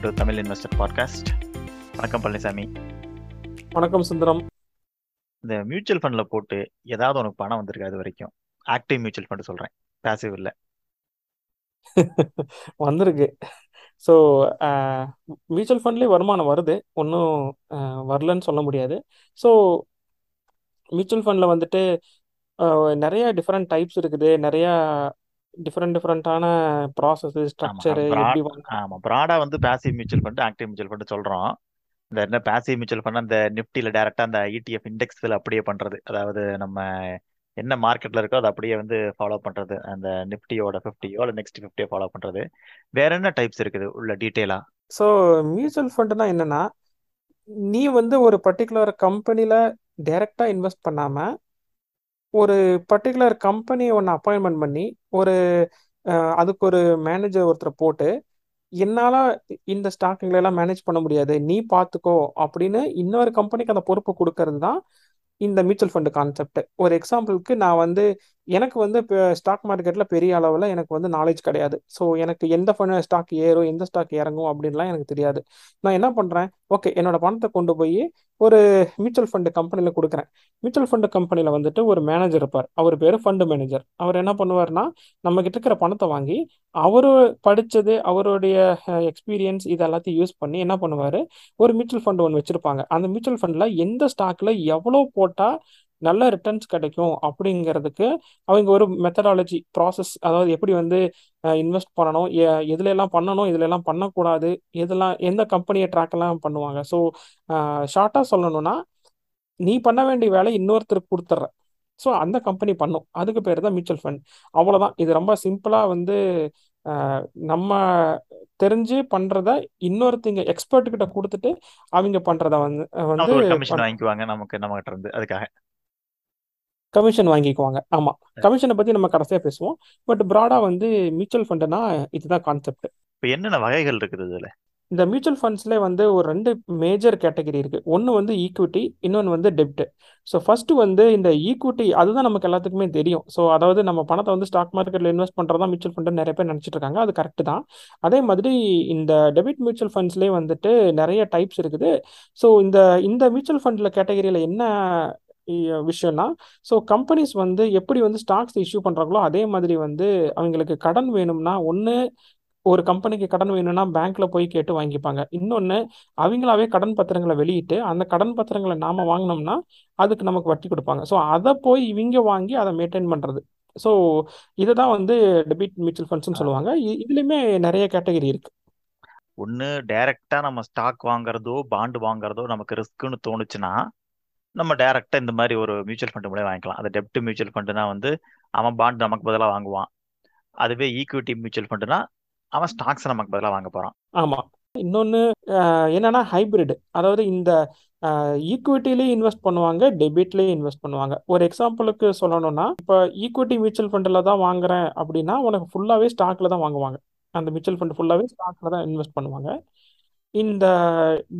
Welcome to Tamil investor podcast வணக்கம் பழனிசாமி. வணக்கம் சுந்தரம். இந்த மியூச்சுவல் ஃபண்ட்ல போட்டு ஏதாவது உனக்கு பணம் வந்திருக்கு அது வரைக்கும். ஆக்டிவ் மியூச்சுவல் ஃபண்ட் சொல்றேன். பாசிவ் இல்ல. வந்திருக்கு. ஸோ மியூச்சுவல் ஃபண்ட்லேயே வருமானம் வருது. ஒன்றும் வரலன்னு சொல்ல முடியாது. ஸோ மியூச்சுவல் ஃபண்டில் வந்துட்டு நிறைய டிஃப்ரெண்ட் டைப்ஸ் இருக்குது. நிறைய டிஃப்ரெண்ட் டிஃப்ரெண்ட்டான ப்ராசஸ் ஸ்ட்ரக்சரு ப்ராட் எப்படி வாங்க ஆமா ப்ராடா வந்து passive mutual fund active mutual fund சொல்றோம். இந்த என்ன பாசிவ் மியூச்சுவல் ஃபண்ட் அந்த நிஃப்டில டைரக்டா அந்த இடிஎஃப் இண்டெக்ஸ்ல அப்படியே பண்றது. அதாவது நம்ம என்ன மார்க்கெட்ல இருக்கோ அதை அப்படியே வந்து ஃபாலோ பண்றது. அந்த நிஃப்டியோட ஃபிஃப்டியோ இல்லை நெக்ஸ்ட் ஃபிஃப்டியோ ஃபாலோ பண்றது. வேற என்ன டைப்ஸ் இருக்குது உள்ள டீட்டெயிலா ஸோ மியூச்சுவல் ஃபண்டுனா என்னன்னா நீ வந்து ஒரு பர்டிகுலர் கம்பெனியில் டைரெக்டாக இன்வெஸ்ட் பண்ணாமல் ஒரு பர்டிகுலர் கம்பெனியை ஒன்று அப்பாயின்மெண்ட் பண்ணி ஒரு அதுக்கு ஒரு மேனேஜர் ஒருத்தரை போட்டு என்னால் இந்த ஸ்டாக்குங்களை எல்லாம் மேனேஜ் பண்ண முடியாது நீ பார்த்துக்கோ அப்படின்னு இன்னொரு கம்பெனிக்கு அந்த பொறுப்பு கொடுக்கறது தான் இந்த மியூச்சுவல் ஃபண்டு கான்செப்ட் ஒரு எக்ஸாம்பிளுக்கு நான் வந்து எனக்கு வந்து இப்போ ஸ்டாக் மார்க்கெட்டில் பெரிய அளவில் எனக்கு வந்து நாலேஜ் கிடையாது. ஸோ எனக்கு எந்த ஃபண்ட் ஸ்டாக் ஏறும் எந்த ஸ்டாக் இறங்கும் அப்படின்லாம் எனக்கு தெரியாது. நான் என்ன பண்ணுறேன் ஓகே என்னோட பணத்தை கொண்டு போய் ஒரு மியூச்சுவல் ஃபண்டு கம்பெனியில் கொடுக்குறேன். மியூச்சுவல் ஃபண்டு கம்பெனியில் வந்துட்டு ஒரு மேனேஜர் இருப்பார். அவர் பேர் ஃபண்டு மேனேஜர் அவர் என்ன பண்ணுவார்னா நம்ம இருக்கிற பணத்தை வாங்கி அவர் படித்தது அவருடைய எக்ஸ்பீரியன்ஸ் இது எல்லாத்தையும் யூஸ் பண்ணி என்ன பண்ணுவார்? ஒரு மியூச்சுவல் ஃபண்ட் ஒன்று வச்சுருப்பாங்க. அந்த மியூச்சுவல் ஃபண்டில் எந்த ஸ்டாக்கில் எவ்வளோ போட்டால் நல்ல ரிட்டர்ன்ஸ் கிடைக்கும் அப்படிங்கிறதுக்கு அவங்க ஒரு மெத்தடாலஜி ப்ராசஸ் அதாவது எப்படி வந்து இன்வெஸ்ட் பண்ணணும் எதுல எல்லாம் பண்ணணும் இதுல எல்லாம் பண்ணக்கூடாது எதெல்லாம் எந்த கம்பெனியை ட்ராக் எல்லாம் பண்ணுவாங்க. ஸோ ஷார்ட்டாக சொல்லணும்னா நீ பண்ண வேண்டிய வேலை இன்னொருத்தருக்கு கொடுத்துட்ற. ஸோ அந்த கம்பெனி பண்ணும். அதுக்கு பேர் தான் மியூச்சுவல் ஃபண்ட் அவ்வளோதான் இது ரொம்ப சிம்பிளாக வந்து நம்ம தெரிஞ்சு பண்ணுறத இன்னொருத்தங்க எக்ஸ்பர்ட் கிட்ட கொடுத்துட்டு அவங்க பண்ணுறத வந்து வந்து வாங்கிக்குவாங்க நமக்கு நம்ம இருந்து. அதுக்காக. கமிஷன் வாங்கிக்குவாங்க. ஆமாம் கமிஷனை பற்றி நம்ம கடைசியாக பேசுவோம். பட் ப்ராடாக வந்து மியூச்சுவல் ஃபண்டுனா இதுதான் கான்செப்ட் இப்போ என்னென்ன வகைகள் இருக்குது இதுல? இந்த மியூச்சுவல் ஃபண்ட்ஸ்லேயே வந்து ஒரு ரெண்டு மேஜர் கேட்டகரி இருக்குது ஒன்று வந்து ஈக்விட்டி இன்னொன்று வந்து டெப்ட் ஸோ ஃபர்ஸ்ட் வந்து இந்த ஈக்விட்டி அதுதான் நமக்கு எல்லாத்துக்குமே தெரியும். ஸோ அதாவது நம்ம பணத்தை வந்து ஸ்டாக் மார்க்கெட்டில் இன்வெஸ்ட் பண்ணுறதா மியூச்சுவல் ஃபண்டு நிறைய பேர் நினச்சிட்டு இருக்காங்க. அது கரெக்ட் தான். அதே மாதிரி இந்த டெபிட் மியூச்சுவல் ஃபண்ட்ஸ்லேயே வந்துட்டு நிறைய டைப்ஸ் இருக்குது. ஸோ இந்த இந்த மியூச்சுவல் ஃபண்டில் கேட்டகரியில் என்ன விஷயம்னா ஸோ கம்பெனிஸ் வந்து எப்படி வந்து ஸ்டாக்ஸ் இஷ்யூ பண்ணுறாங்களோ அதே மாதிரி வந்து அவங்களுக்கு கடன் வேணும்னா ஒன்று ஒரு கம்பெனிக்கு கடன் வேணும்னா பேங்க்ல போய் கேட்டு வாங்கிப்பாங்க. இன்னொன்று அவங்களாவே கடன் பத்திரங்களை வெளியிட்டு அந்த கடன் பத்திரங்களை நாம வாங்கினோம்னா அதுக்கு நமக்கு வட்டி கொடுப்பாங்க. ஸோ அதை போய் இவங்க வாங்கி அதை மெயின்டைன் பண்றது. ஸோ இதை தான் வந்து டெபிட் மியூச்சுவல் ஃபண்ட்ஸ்னு சொல்லுவாங்க. இதுலயுமே நிறைய கேட்டகரி இருக்கு. ஒன்று டைரக்டா நம்ம ஸ்டாக் வாங்குறதோ பாண்டு வாங்குறதோ நமக்கு ரிஸ்க்குன்னு தோணுச்சுன்னா நம்ம டைரக்டா இந்த மாதிரி ஒரு மியூச்சுவல் ஃபண்ட் மூலம் வாங்கிக்கலாம். அது டெப்ட் மியூச்சுவல் ஃபண்டுனா வந்து அவன் பாண்டு நமக்கு பதிலாக வாங்குவான். அதுவே ஈக்விட்டி மியூச்சுவல் ஃபண்டுனா அவன் ஸ்டாக்ஸ் நமக்கு பதிலாக வாங்க போறான். ஆமா. இன்னொன்று என்னன்னா ஹைபிரிட் அதாவது இந்த ஈக்குவிட்டிலேயே இன்வெஸ்ட் பண்ணுவாங்க டெபிட்லேயே இன்வெஸ்ட் பண்ணுவாங்க. ஒரு எக்ஸாம்பிளுக்கு சொல்லணும்னா இப்போ ஈக்விட்டி மியூச்சுவல் ஃபண்டில் தான் வாங்குறேன் அப்படின்னா உனக்கு ஃபுல்லாகவே ஸ்டாக்ல தான் வாங்குவாங்க. அந்த மியூச்சுவல் ஃபண்ட் ஃபுல்லாகவே ஸ்டாக்ல தான் இன்வெஸ்ட் பண்ணுவாங்க. இந்த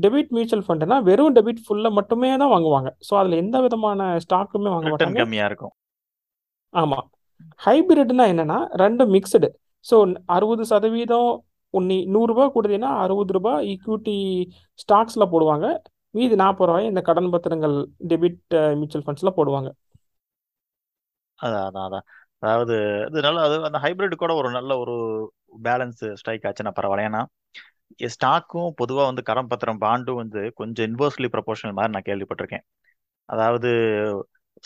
டெபிட் மியூச்சுவல் ஃபண்டுனா வெறும் டெபிட் ஃபுல்லாக மட்டுமே தான் வாங்குவாங்க. ஸோ அதில் எந்த விதமான ஸ்டாக்குமே வாங்க மாட்டாங்க. கம்மியா இருக்கும். ஆமாம் ஹைபிரிட்னா என்னன்னா ரெண்டும் மிக்சடு ஸோ அறுபது சதவீதம் உன்னி நூறுரூபா கொடுத்தீங்கன்னா அறுபது ரூபாய் ஈக்விட்டி ஸ்டாக்ஸில் போடுவாங்க. மீதி நாற்பது ரூபாய் இந்த கடன் பத்திரங்கள் டெபிட் மியூச்சுவல் ஃபண்ட்ஸில் போடுவாங்க. அதான் அதான் அதான். அதாவது இது நல்ல அது அந்த ஹைபிரிட் கூட ஒரு நல்ல ஒரு பேலன்ஸ் ஸ்ட்ரைக் ஆச்சுன்னா பரவாயில்ல. ஏன்னா ஸ்டாக்கும் பொதுவாக வந்து கடன் பத்திரம் பாண்டும் வந்து கொஞ்சம் இன்வெர்ஸ்லி ப்ரொபோஷனல் மாதிரி நான் கேள்விப்பட்டிருக்கேன். அதாவது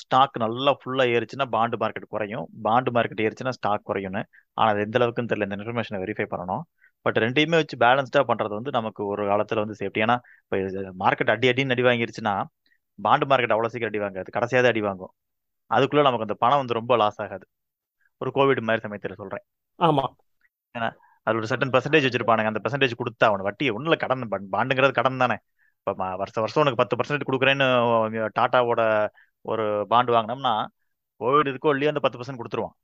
ஸ்டாக் நல்லா ஃபுல்லாக ஏறிச்சுன்னா பாண்டு மார்க்கெட் குறையும். பாண்டு மார்க்கெட் ஏறிச்சுன்னா ஸ்டாக் குறையும்னு. ஆனால் அது எந்த அளவுக்குன்னு தெரியல. இந்த இன்ஃபர்மேஷனை வெரிஃபை பண்ணணும். பட் ரெண்டையுமே வச்சு பேலன்ஸ்டாக பண்ணுறது வந்து நமக்கு ஒரு காலத்தில் வந்து சேஃப்டி ஏன்னா இப்போ மார்க்கெட் அடி அடின்னு அடி வாங்கிருச்சுன்னா பாண்டு மார்க்கெட் அவ்வளோ சீக்கிரம் அடி வாங்காது. கடைசியாவது அடி வாங்கும். அதுக்குள்ள நமக்கு அந்த பணம் வந்து ரொம்ப லாஸ் ஆகாது. ஒரு கோவிட் மாதிரி சமயத்தில் சொல்கிறேன் ஆமாம் ஏன்னா அதில் ஒரு சர்டன் பர்சன்டேஜ் வச்சிருப்பானுங்க. அந்த பர்சன்டேஜ் கொடுத்தா அவன் வட்டி ஒன்றும் கடன் பாண்டுங்கிறது கடன் தானே. இப்போ வருஷம் வருஷம் உனக்கு பத்து பர்சன்டேஜ் கொடுக்குறேன்னு டாட்டாவோட ஒரு பாண்டு வாங்கினோம்னா கோவிட் இருக்கோ இல்லையோ அந்த பத்து பர்சன்ட் கொடுத்துருவான்.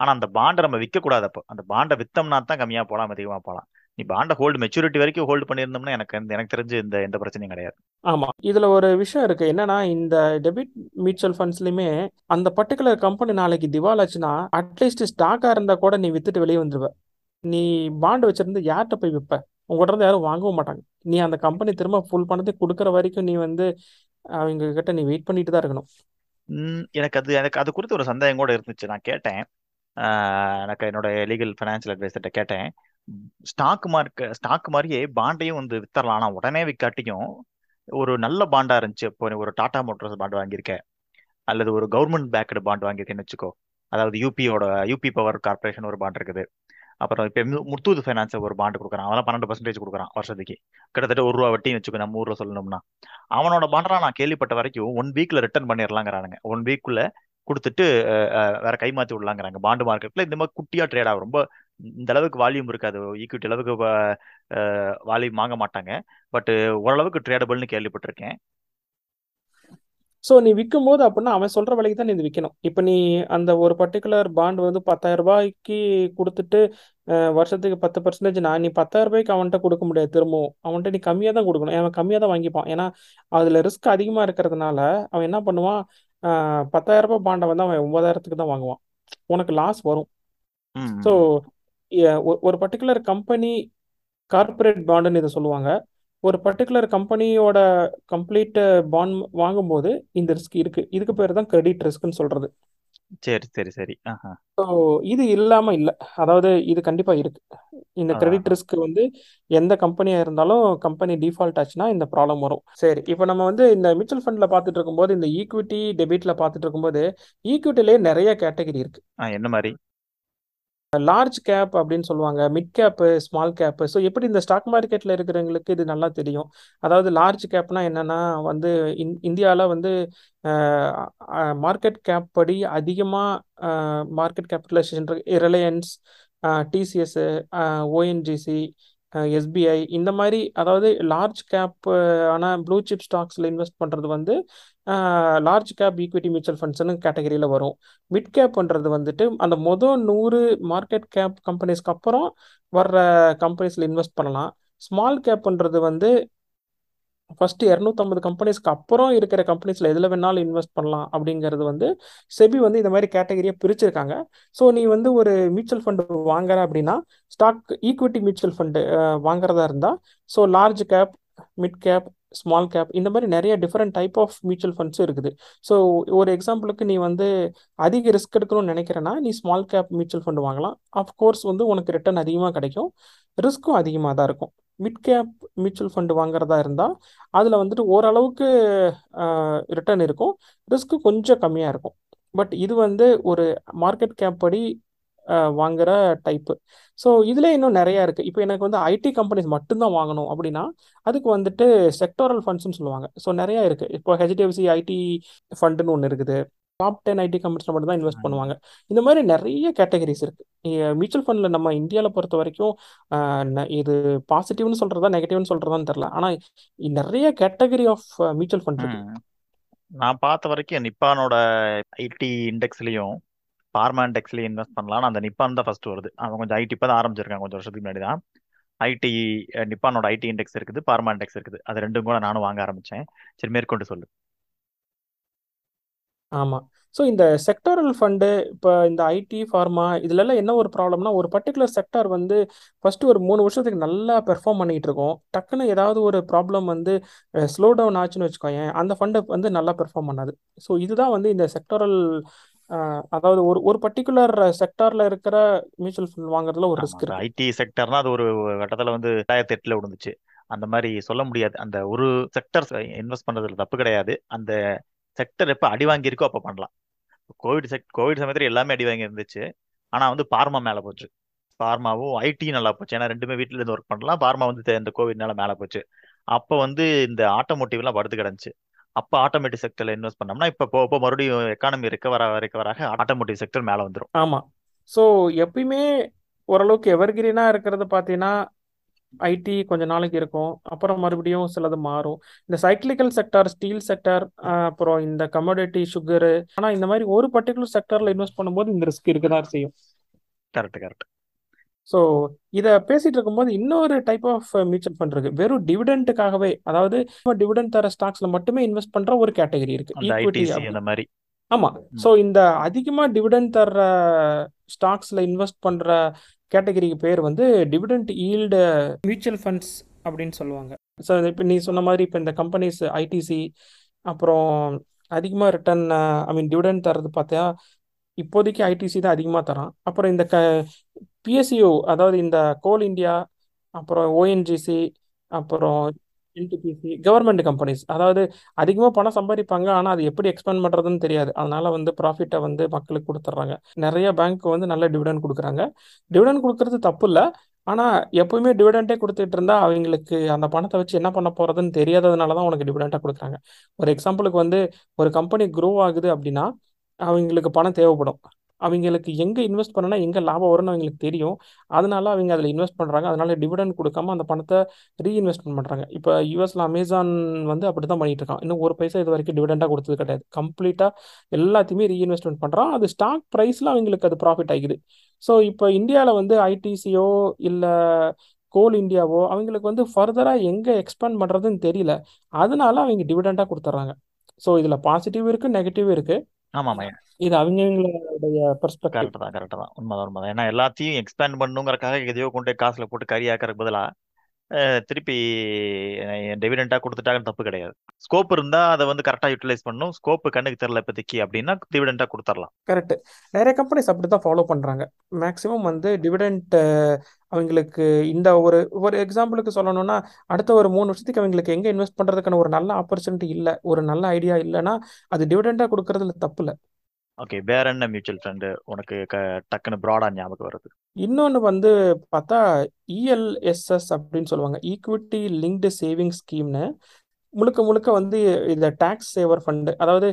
ஆனால் அந்த பாண்டை நம்ம விற்க கூடாது அப்போ. அந்த பாண்டை வித்தம்னா தான் கம்மியாக போகலாம் அதிகமாக போகலாம் நீ பாண்டை ஹோல்டு மெச்சூரிட்டி வரைக்கும் ஹோல்டு பண்ணியிருந்தோம்னா எனக்கு எனக்கு தெரிஞ்சு இந்த எந்த பிரச்சனையும் கிடையாது. ஆமாம் இதில் ஒரு விஷயம் இருக்குது என்னன்னா இந்த டெபிட் மியூச்சுவல் ஃபண்ட்ஸ்லையுமே அந்த பர்டிகுலர் கம்பெனி நாளைக்கு திவால் ஆச்சுன்னா அட்லீஸ்ட் ஸ்டாக்காக இருந்தால் கூட நீ வித்துட்டு வெளியே வந்துடுவ நீ பாண்டு வச்சிருந்து யார்கிட்ட போய் விற்ப உங்கள்கிட்ட இருந்து யாரும் வாங்கவும் மாட்டாங்க. நீ அந்த கம்பெனி திரும்ப ஃபுல் பணத்தை கொடுக்குற வரைக்கும் நீ வந்து அவங்க கிட்ட நீ வெயிட் பண்ணிட்டு தான் இருக்கணும். எனக்கு அது எனக்கு அது குறித்து ஒரு சந்தேகம் கூட இருந்துச்சு. நான் கேட்டேன். எனக்கு என்னோட லீகல் ஃபைனான்சியல் அட்வைசர்கிட்ட கேட்டேன். ஸ்டாக் மார்க்க ஸ்டாக் மாதிரியே பாண்டையும் வந்து வித்தரலாம். ஆனால் உடனே விற்காட்டியும் ஒரு நல்ல பாண்டா இருந்துச்சு. இப்போ ஒரு டாடா மோட்டார்ஸ் பாண்ட் வாங்கியிருக்க. அல்லது ஒரு கவர்மெண்ட் பேக்கடு பாண்ட் வாங்கியிருக்கேன்னு வச்சுக்கோ. அதாவது யூபியோட யூபி பவர் கார்பரேஷன் ஒரு பாண்ட் இருக்குது. அப்புறம் இப்போ முத்தூது ஃபைனான்ஸ் ஒரு பாண்டு கொடுக்குறான். அவன் பன்னெண்டு பர்சன்டேஜ் கொடுக்குறான் வருஷத்துக்கு. கிட்டத்தட்ட ஒரு ரூபா வட்டின்னு வச்சுக்கோ நம்ம ஊரில் சொல்லணும்னா. அவனோட பாண்டெலாம் நான் கேள்விப்பட்ட வரைக்கும் ஒன் வீக்கில் ரிட்டர்ன் பண்ணிடலாங்கிறானுங்க ஒன் வீக்குள்ள கொடுத்துட்டு வேற கைமாத்தி விடலாங்கிறாங்க. பாண்டு மார்க்கெட்ல இந்த மாதிரி குட்டியா ட்ரேட் ஆகும். ரொம்ப இந்த அளவுக்கு வால்யூம் இருக்காது. ஈக்விட்டி அளவுக்கு வால்யூம் வாங்க மாட்டாங்க. பட் ஓரளவுக்கு ட்ரேடபிள்னு கேள்விப்பட்டிருக்கேன். ஸோ நீ விற்கும் போது அப்படின்னா அவன் சொல்ற விலைக்கு தான் நீ இது விற்கணும் இப்போ நீ அந்த ஒரு பர்டிகுலர் பாண்ட் வந்து பத்தாயிரம் ரூபாய்க்கு கொடுத்துட்டு வருஷத்துக்கு பத்து பர்சன்டேஜ் நான் நீ பத்தாயிரம் ரூபாய்க்கு அவன்கிட்ட கொடுக்க முடியாது. திரும்பவும். அவன்கிட்ட நீ கம்மியாக தான் கொடுக்கணும். அவன் கம்மியாக தான் வாங்கிப்பான். ஏன்னா அதில் ரிஸ்க் அதிகமாக இருக்கிறதுனால அவன் என்ன பண்ணுவான்? பத்தாயிரம் ரூபாய் பாண்டை வந்து அவன் ஒன்பதாயிரத்துக்கு தான் வாங்குவான். உனக்கு லாஸ் வரும். ஸோ. ஒரு பர்டிகுலர் கம்பெனி கார்ப்பரேட் பாண்டுன்னு இதை சொல்லுவாங்க. ஒரு பர்டிகுலர் கம்பெனியோட கம்ப்ளீட் பாண்ட் வாங்கும்போது இந்த ரிஸ்க் இருக்கு. இதுக்கு பேர் தான் கிரெடிட் ரிஸ்க்னு சொல்றது. சரி சரி சரி. ஆஹா. ஸோ இது இல்லாம இல்லை. அதாவது இது கண்டிப்பா இருக்கு. இந்த கிரெடிட் ரிஸ்க் வந்து எந்த கம்பெனியா இருந்தாலும் கம்பெனி டிஃபால்ட் ஆச்சுன்னா இந்த ப்ராப்ளம் வரும். சரி இப்போ நம்ம வந்து இந்த மியூச்சுவல் ஃபண்ட்ல பார்த்துட்டு இருக்கும்போது இந்த ஈக்விட்டி டெபிட்ல பார்த்துட்டு இருக்கும்போது ஈக்விட்டிலேயே நிறைய கேட்டகரி இருக்கு. என்ன மாதிரி? லார்ஜ் கேப் அப்படின்னு சொல்லுவாங்க. Mid cap small cap so எப்படி இந்த ஸ்டாக் மார்க்கெட்டில் இருக்கிறவங்களுக்கு இது நல்லா தெரியும்? அதாவது லார்ஜ் கேப்னா என்னன்னா வந்து இந் இந்தியாவில் வந்து மார்க்கெட் கேப் படி அதிகமாக market capitalisation Reliance TCS ONGC SBI இந்த மாதிரி அதாவது லார்ஜ் கேப் ஆனால் ப்ளூ சிப் ஸ்டாக்ஸில் இன்வெஸ்ட் பண்ணுறது வந்து லார்ஜ் கேப் ஈக்விட்டி மியூச்சுவல் ஃபண்ட்ஸ்னு கேட்டகரியில் வரும். மிட் கேப்ன்றது வந்துட்டு அந்த மொதல் நூறு மார்க்கெட் கேப் கம்பெனிஸ்க்கு அப்புறம் வர்ற கம்பெனிஸில் இன்வெஸ்ட் பண்ணலாம். ஸ்மால் கேப்ன்றது வந்து ஃபர்ஸ்ட் இரநூத்தம்பது கம்பெனிஸ்க்கு அப்புறம் இருக்கிற கம்பெனிஸில் எதில் வேணாலும் இன்வெஸ்ட் பண்ணலாம் அப்படிங்கிறது வந்து செபி வந்து இந்த மாதிரி கேட்டகரியாக பிரிச்சிருக்காங்க. ஸோ நீ வந்து ஒரு மியூச்சுவல் ஃபண்டு வாங்குற அப்படின்னா ஸ்டாக் ஈக்விட்டி மியூச்சுவல் ஃபண்டு வாங்குறதா இருந்தால் so large cap mid cap small cap இந்த மாதிரி நிறைய டிஃப்ரெண்ட் டைப் ஆஃப் மியூச்சுவல் ஃபண்ட்ஸும் இருக்குது. ஸோ ஒரு எக்ஸாம்பிளுக்கு நீ வந்து அதிக ரிஸ்க் எடுக்கணும்னு நினைக்கிறேன்னா நீ ஸ்மால் கேப் மியூச்சுவல் ஃபண்ட் வாங்கலாம். அஃப்கோர்ஸ் வந்து உனக்கு ரிட்டர்ன் அதிகமாக கிடைக்கும். ரிஸ்க்கும் அதிகமாக தான் இருக்கும். மிட் கேப் மியூச்சுவல் ஃபண்டு வாங்குறதா இருந்தால் அதில் வந்துட்டு ஓரளவுக்கு ரிட்டர்ன் இருக்கும். ரிஸ்க்கு கொஞ்சம் கம்மியாக இருக்கும். பட் இது வந்து ஒரு மார்க்கெட் கேப் படி வாங்குற டைப்பு ஸோ இதில் இன்னும் நிறையா இருக்குது இப்போ எனக்கு வந்து ஐடி கம்பெனிஸ் மட்டும்தான் வாங்கணும் அப்படின்னா அதுக்கு வந்துட்டு செக்டோரல் ஃபண்ட்ஸ்னு சொல்லுவாங்க. ஸோ நிறையா இருக்குது இப்போ ஹெச்டிஎஃப்சி ஐடி ஃபண்டுன்னு ஒன்று இருக்குது. டாப் டென் ஐடி கம்பெனிஸில் மட்டும் தான் இன்வெஸ்ட். பண்ணுவாங்க. இந்த மாதிரி நிறைய கேட்டகரிஸ் இருக்கு. மியூச்சுவல் ஃபண்டில் நம்ம இந்தியாவில் பொறுத்த வரைக்கும் இது பாசிட்டிவ்னு சொல்றதா நெகட்டிவ்னு சொல்றதான்னு தெரில ஆனால் நிறைய கேட்டகரி ஆஃப் மியூச்சுவல் ஃபண்ட் இருக்கு. நான் பார்த்த வரைக்கும் நிப்பானோட ஐடி இண்டெக்ஸ்லயும் பார்மா இன்வெஸ்ட் பண்ணலாம் அந்த நிப்பான் தான் ஃபர்ஸ்ட் வருது. அவங்க கொஞ்சம் ஐடி இப்போ தான் ஆரம்பிச்சிருக்காங்க கொஞ்சம் வருஷத்துக்கு முன்னாடி தான். ஐடி நிப்பானோட ஐடி இண்டெக்ஸ் இருக்குது பார்மா இண்டெக்ஸ் இருக்குது. அது ரெண்டும் கூட நானும் வாங்க ஆரம்பிச்சேன். சரி மேற்கொண்டு சொல்லு. ஆமாம் ஸோ இந்த செக்டோரல் ஃபண்டு இப்போ இந்த ஐடி ஃபார்மா இதுலலாம் என்ன ஒரு ப்ராப்ளம்னா ஒரு பர்டிகுலர் செக்டார் வந்து ஃபர்ஸ்ட் ஒரு மூணு வருஷத்துக்கு நல்லா பெர்ஃபார்ம் பண்ணிட்டு இருக்கோம் டக்குன்னு ஏதாவது ஒரு ப்ராப்ளம் வந்து ஸ்லோ டவுன் ஆச்சுன்னு வச்சுக்கோயேன் அந்த ஃபண்டை வந்து நல்லா பெர்ஃபார்ம் பண்ணாது. ஸோ இதுதான் வந்து இந்த செக்டோரல் அதாவது ஒரு ஒரு பர்டிகுலர் செக்டார்ல இருக்கிற மியூச்சுவல் ஃபண்ட் வாங்குறதுல ஒரு ரிஸ்க் இருக்கு. ஐடி செக்டர்னா அது ஒரு கட்டத்துல வந்து ரெண்டாயிரத்தி எட்டுல விழுந்துச்சு. அந்த மாதிரி சொல்ல முடியாது. அந்த ஒரு செக்டர் இன்வெஸ்ட் பண்றதுல தப்பு கிடையாது. அந்த செக்டர் எப்ப அடி வாங்கியிருக்கோ அப்ப பண்ணலாம். கோவிட் செக் கோவிட் சமயத்துல எல்லாமே அடி வாங்கி இருந்துச்சு ஆனா வந்து பார்மா மேல போச்சு. பார்மாவும் ஐடி நல்லா போச்சு. ஏன்னா ரெண்டுமே வீட்டுல இருந்து ஒர்க் பண்ணலாம். பார்மா வந்து இந்த கோவிட்னால மேல போச்சு. அப்ப வந்து இந்த ஆட்டோமோட்டிவ் எல்லாம் படுத்து கிடந்துச்சு. அப்ப ஆட்டோமேட்டிக் செக்டர்ல இன்வெஸ்ட் பண்ணோம்னா இப்ப போக மறுபடியும் எக்கானமி ரெக்கவர் ஆக ஆட்டோமோட்டிவ் செக்டர் மேல வந்துரும். ஆமாம் ஸோ எப்பயுமே ஓரளவுக்கு எவர்கிரீனாக இருக்கிறது பார்த்தீங்கன்னா ஐடி கொஞ்ச நாளைக்கு இருக்கும். அப்புறம் மறுபடியும் சிலது மாறும். இந்த சைக்கிளிக்கல் செக்டார் ஸ்டீல் செக்டார் அப்புறம் இந்த கமோடிட்டி சுகரு ஆனால் இந்த மாதிரி ஒரு பர்டிகுலர் செக்டாரில் இன்வெஸ்ட் பண்ணும்போது இந்த ரிஸ்க் இருக்க தான் செய்யும். கரெக்ட் கரெக்ட் ஸோ இதை பேசிட்டு இருக்கும்போது இன்னொரு டைப் ஆஃப் மியூச்சுவல் ஃபண்ட் இருக்கு. வெறும் டிவிடெண்ட்டுக்காகவே அதாவது டிவிடெண்ட் தர ஸ்டாக்ஸ்ல மட்டுமே இன்வெஸ்ட் பண்ற ஒரு கேட்டகரி இருக்கு. அந்த மாதிரி. ஆமா. ஸோ இந்த அதிகமா டிவிடெண்ட் தர்ற ஸ்டாக்ஸ்ல இன்வெஸ்ட் பண்ற கேட்டகரிக்கு பேர் வந்து டிவிடெண்ட் ஈல்டு மியூச்சுவல் ஃபண்ட்ஸ் அப்படின்னு சொல்லுவாங்க. ஸோ இப்போ நீ சொன்ன மாதிரி இப்போ இந்த கம்பெனிஸ் ஐடிசி அப்புறம் அதிகமாக ரிட்டர்ன் ஐ மீன் டிவிடெண்ட் தரது பார்த்தா இப்போதைக்கு ஐடிசி தான் அதிகமாக தரான். அப்புறம் இந்த க பிஎஸ்யூ அதாவது இந்த கோல் இந்தியா அப்புறம் ஓஎன்ஜிசி அப்புறம் என்டிபிசி கவர்மெண்ட் கம்பெனிஸ் அதாவது அதிகமாக பணம் சம்பாதிப்பாங்க ஆனால் அது எப்படி எக்ஸ்பெண்ட் பண்ணுறதுன்னு தெரியாது. அதனால வந்து ப்ராஃபிட்டை வந்து மக்களுக்கு கொடுத்துட்றாங்க நிறைய பேங்க் வந்து நல்ல டிவிடெண்ட் கொடுக்குறாங்க. டிவிடன் கொடுக்கறது தப்பு இல்லை. ஆனால் எப்பவுமே டிவிடெண்டே கொடுத்துட்டு இருந்தா அவங்களுக்கு அந்த பணத்தை வச்சு என்ன பண்ண போகிறதுன்னு தெரியாததுனால தான் உனக்கு டிவிடெண்டாக கொடுக்குறாங்க. ஒரு எக்ஸாம்பிளுக்கு வந்து ஒரு கம்பெனி க்ரோ ஆகுது அப்படின்னா அவங்களுக்கு பணம் தேவைப்படும். அவங்களுக்கு எங்கே இன்வெஸ்ட் பண்ணனா எங்கே லாபம் வரும்னு அவங்களுக்கு தெரியும். அதனால அவங்க அதில் இன்வெஸ்ட் பண்ணுறாங்க அதனால டிவிடெண்ட் கொடுக்காம அந்த பணத்தை ரீஇன்வெஸ்ட்மெண்ட் பண்ணுறாங்க இப்போ யூஎஸில் அமேசான் வந்து அப்படி தான் பண்ணிட்டு இருக்கான். இன்னும் ஒரு பைசா இது வரைக்கும் டிவிடெண்டாக கொடுத்தது கிடையாது. கம்ப்ளீட்டாக எல்லாத்தையுமே ரீஇன்வெஸ்ட்மெண்ட் பண்ணுறான் அது ஸ்டாக் ப்ரைஸில் அவங்களுக்கு அது ப்ராஃபிட் ஆகிக்குது ஸோ இப்போ இந்தியாவில் வந்து ஐடிசியோ இல்லை கோல் இந்தியாவோ அவங்களுக்கு வந்து ஃபர்தராக எங்கே எக்ஸ்பேண்ட் பண்ணுறதுன்னு தெரியல. அதனால அவங்க டிவிடெண்டாக கொடுத்துட்றாங்க. ஸோ இதில் பாசிட்டிவ் இருக்குது நெகட்டிவ் இருக்குது ஆமாம். இது அவங்களுடைய பெர்ஸ்பெக்டிவ் கரெக்ட் தான் கரெக்ட் தான். உண்மைதான் உண்மைதான். ஏன்னா எல்லாத்தையும் எக்ஸ்பேண்ட் பண்ணுங்கிறக்காக எதையோ கொண்டு காசுல போட்டு கறி ஆக்கிறதுக்கு பதிலாக திருப்பி டெவிடெண்டாக கொடுத்துட்டாங்கன்னு தப்பு கிடையாது. ஸ்கோப் இருந்தா அதை வந்து கரெக்டாக யூட்டிலைஸ் பண்ணும் ஸ்கோப் கண்ணுக்கு தெரியல இப்போதைக்கு அப்படின்னா டிவிடெண்டாக கொடுத்துடலாம். கரெக்ட் நிறைய கம்பெனிஸ் அப்படி தான் ஃபாலோ பண்ணுறாங்க மேக்ஸிமம் வந்து டிவிடெண்ட் அவங்களுக்கு இந்த ஒரு ஒரு எக்ஸாம்பிளுக்கு சொல்லணும்னா அடுத்த ஒரு மூணு வருஷத்துக்கு அவங்களுக்கு எங்கே இன்வெஸ்ட் பண்ணுறதுக்கான ஒரு நல்ல ஆப்பர்ச்சுனிட்டி இல்லை ஒரு நல்ல ஐடியா இல்லைன்னா அது டிவிடெண்டாக கொடுக்கறதுல தப்பு இல்லை. ஓகே வேற என்ன மியூச்சுவல் ஃபண்டு உனக்கு டக்குன்னு ப்ராடா ஞாபகம் வருது இன்னொன்று வந்து பார்த்தா இஎல்எஸ்எஸ் அப்படின்னு சொல்லுவாங்க. ஈக்விட்டி லிங்க்டு சேவிங் ஸ்கீம்னு முழுக்க முழுக்க வந்து இந்த டேக்ஸ் சேவர் ஃபண்டு அதாவது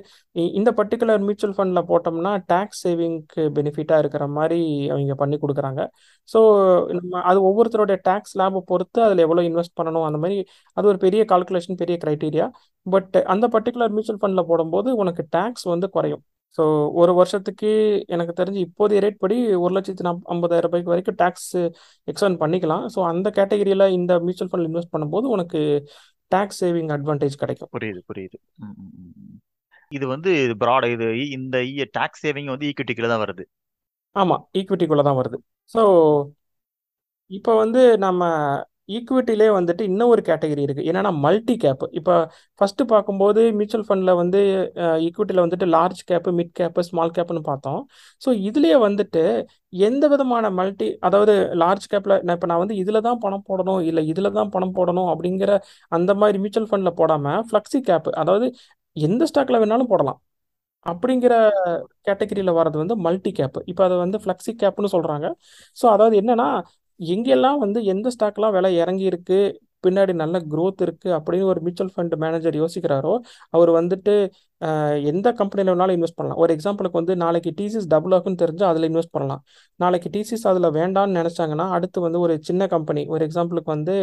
இந்த பர்டிகுலர் மியூச்சுவல் ஃபண்டில் போட்டோம்னா டேக்ஸ் சேவிங்க்கு பெனிஃபிட்டாக இருக்கிற மாதிரி அவங்க பண்ணி கொடுக்குறாங்க. ஸோ நம்ம அது ஒவ்வொருத்தருடைய டேக்ஸ் லேபை பொறுத்து அதில் எவ்வளோ இன்வெஸ்ட் பண்ணணும் அந்த மாதிரி அது ஒரு பெரிய கால்குலேஷன் பெரிய க்ரைட்டீரியா பட் அந்த பர்டிகுலர் மியூச்சுவல் ஃபண்டில் போடும்போது உனக்கு டேக்ஸ் வந்து குறையும். ஸோ ஒரு வருஷத்துக்கு எனக்கு தெரிஞ்சு இப்போதைய ரேட் படி ஒரு லட்சத்தி நாப் ஐம்பதாயிரம் ரூபாய்க்கு வரைக்கும் டேக்ஸ் எக்ஸ்டெண்ட் பண்ணிக்கலாம். ஸோ அந்த கேட்டகரியில் இந்த மியூச்சுவல் ஃபண்ட் இன்வெஸ்ட் பண்ணும்போது உனக்கு டேக்ஸ் சேவிங் அட்வான்டேஜ் கிடைக்கும். புரியுது புரியுது. இது வந்து ப்ராட் இது இந்த டாக்ஸ் சேவிங் வந்து ஈக்விட்டிக்குள்ள தான் வருது. ஆமாம் ஈக்விட்டிக்குள்ளே தான் வருது. ஸோ இப்போ வந்து நம்ம ஈக்விட்டிலே வந்துட்டு இன்னும் ஒரு கேட்டகரி இருக்குது என்னென்னா மல்டி கேப். இப்போ ஃபஸ்ட்டு பார்க்கும்போது மியூச்சுவல் ஃபண்டில் வந்து ஈக்விட்டியில் வந்துட்டு large cap mid cap small கேப்புன்னு பார்த்தோம். ஸோ இதுலேயே வந்துட்டு எந்த விதமான மல்டி அதாவது லார்ஜ் கேப்பில் நான் இப்போ நான் வந்து இதில் தான் பணம் போடணும் இல்லை இதில் தான் பணம் போடணும் அப்படிங்கிற அந்த மாதிரி மியூச்சுவல் ஃபண்டில் போடாமல் ஃப்ளக்ஸி கேப்பு அதாவது எந்த ஸ்டாக்கில் வேணாலும் போடலாம். அப்படிங்கிற கேட்டகரியில் வர்றது வந்து மல்டி கேப். இப்போ அதை வந்து ஃப்ளெக்ஸி கேப்னு சொல்கிறாங்க ஸோ அதாவது என்னென்னா எங்கெல்லாம் வந்து எந்த ஸ்டாக்லாம் விலை இறங்கி இருக்கு பின்னாடி நல்ல க்ரோத் இருக்கு அப்படின்னு ஒரு மியூச்சுவல் ஃபண்ட் மேனேஜர் யோசிக்கிறாரோ அவர் வந்துட்டு எந்த கம்பெனியில் வேணாலும் இன்வெஸ்ட் பண்ணலாம். ஒரு எக்ஸாம்பிளுக்கு வந்து நாளைக்கு டிசிஸ் டபுள் ஆகுன்னு தெரிஞ்சு அதில் இன்வெஸ்ட் பண்ணலாம். நாளைக்கு டிசிஸ் அதில் வேண்டாம்னு நினச்சாங்கன்னா அடுத்து வந்து ஒரு சின்ன கம்பெனி ஒரு எக்ஸாம்பிளுக்கு வந்து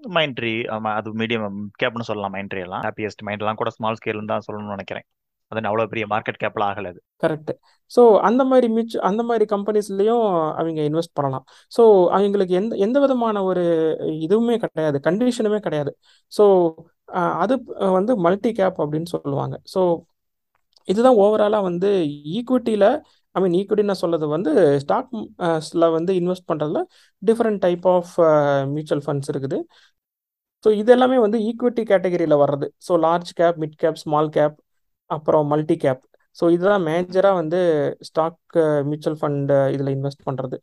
மைண்ட்ரி ஆமாம் அது மீடியம் கேப்னு சொல்லலாம் மைண்ட்ரி எல்லாம். ஹாப்பியஸ்ட் மைண்ட்லாம் கூட ஸ்மால் ஸ்கேல்னு தான் சொல்லணும்னு நினைக்கிறேன். அது அவ்வளோ பெரிய மார்க்கெட் கேப்பில் ஆகல அது கரெக்ட் ஸோ அந்த மாதிரி மியூச்சு அந்த மாதிரி கம்பெனிஸ்லையும் அவங்க இன்வெஸ்ட் பண்ணலாம். ஸோ அவங்களுக்கு எந்த எந்த விதமான ஒரு இதுவுமே கிடையாது கண்டிஷனுமே கிடையாது. ஸோ அது வந்து மல்டி கேப் அப்படின்னு சொல்லுவாங்க. ஸோ இதுதான் ஓவராலாக வந்து ஈக்விட்டியில் ஐ மீன் ஈக்விட்டி நான் வந்து ஸ்டாக்ஸில் வந்து இன்வெஸ்ட் பண்ணுறதுல different type of mutual funds இருக்குது. ஸோ இது எல்லாமே வந்து ஈக்விட்டி கேட்டகரியில் வர்றது. So large cap mid cap small cap அப்புறம் மல்டி கேப் ஸோ இதுதான் மேஜராக வந்து ஸ்டாக் மியூச்சுவல் ஃபண்டு இதில் இன்வெஸ்ட் பண்ணுறது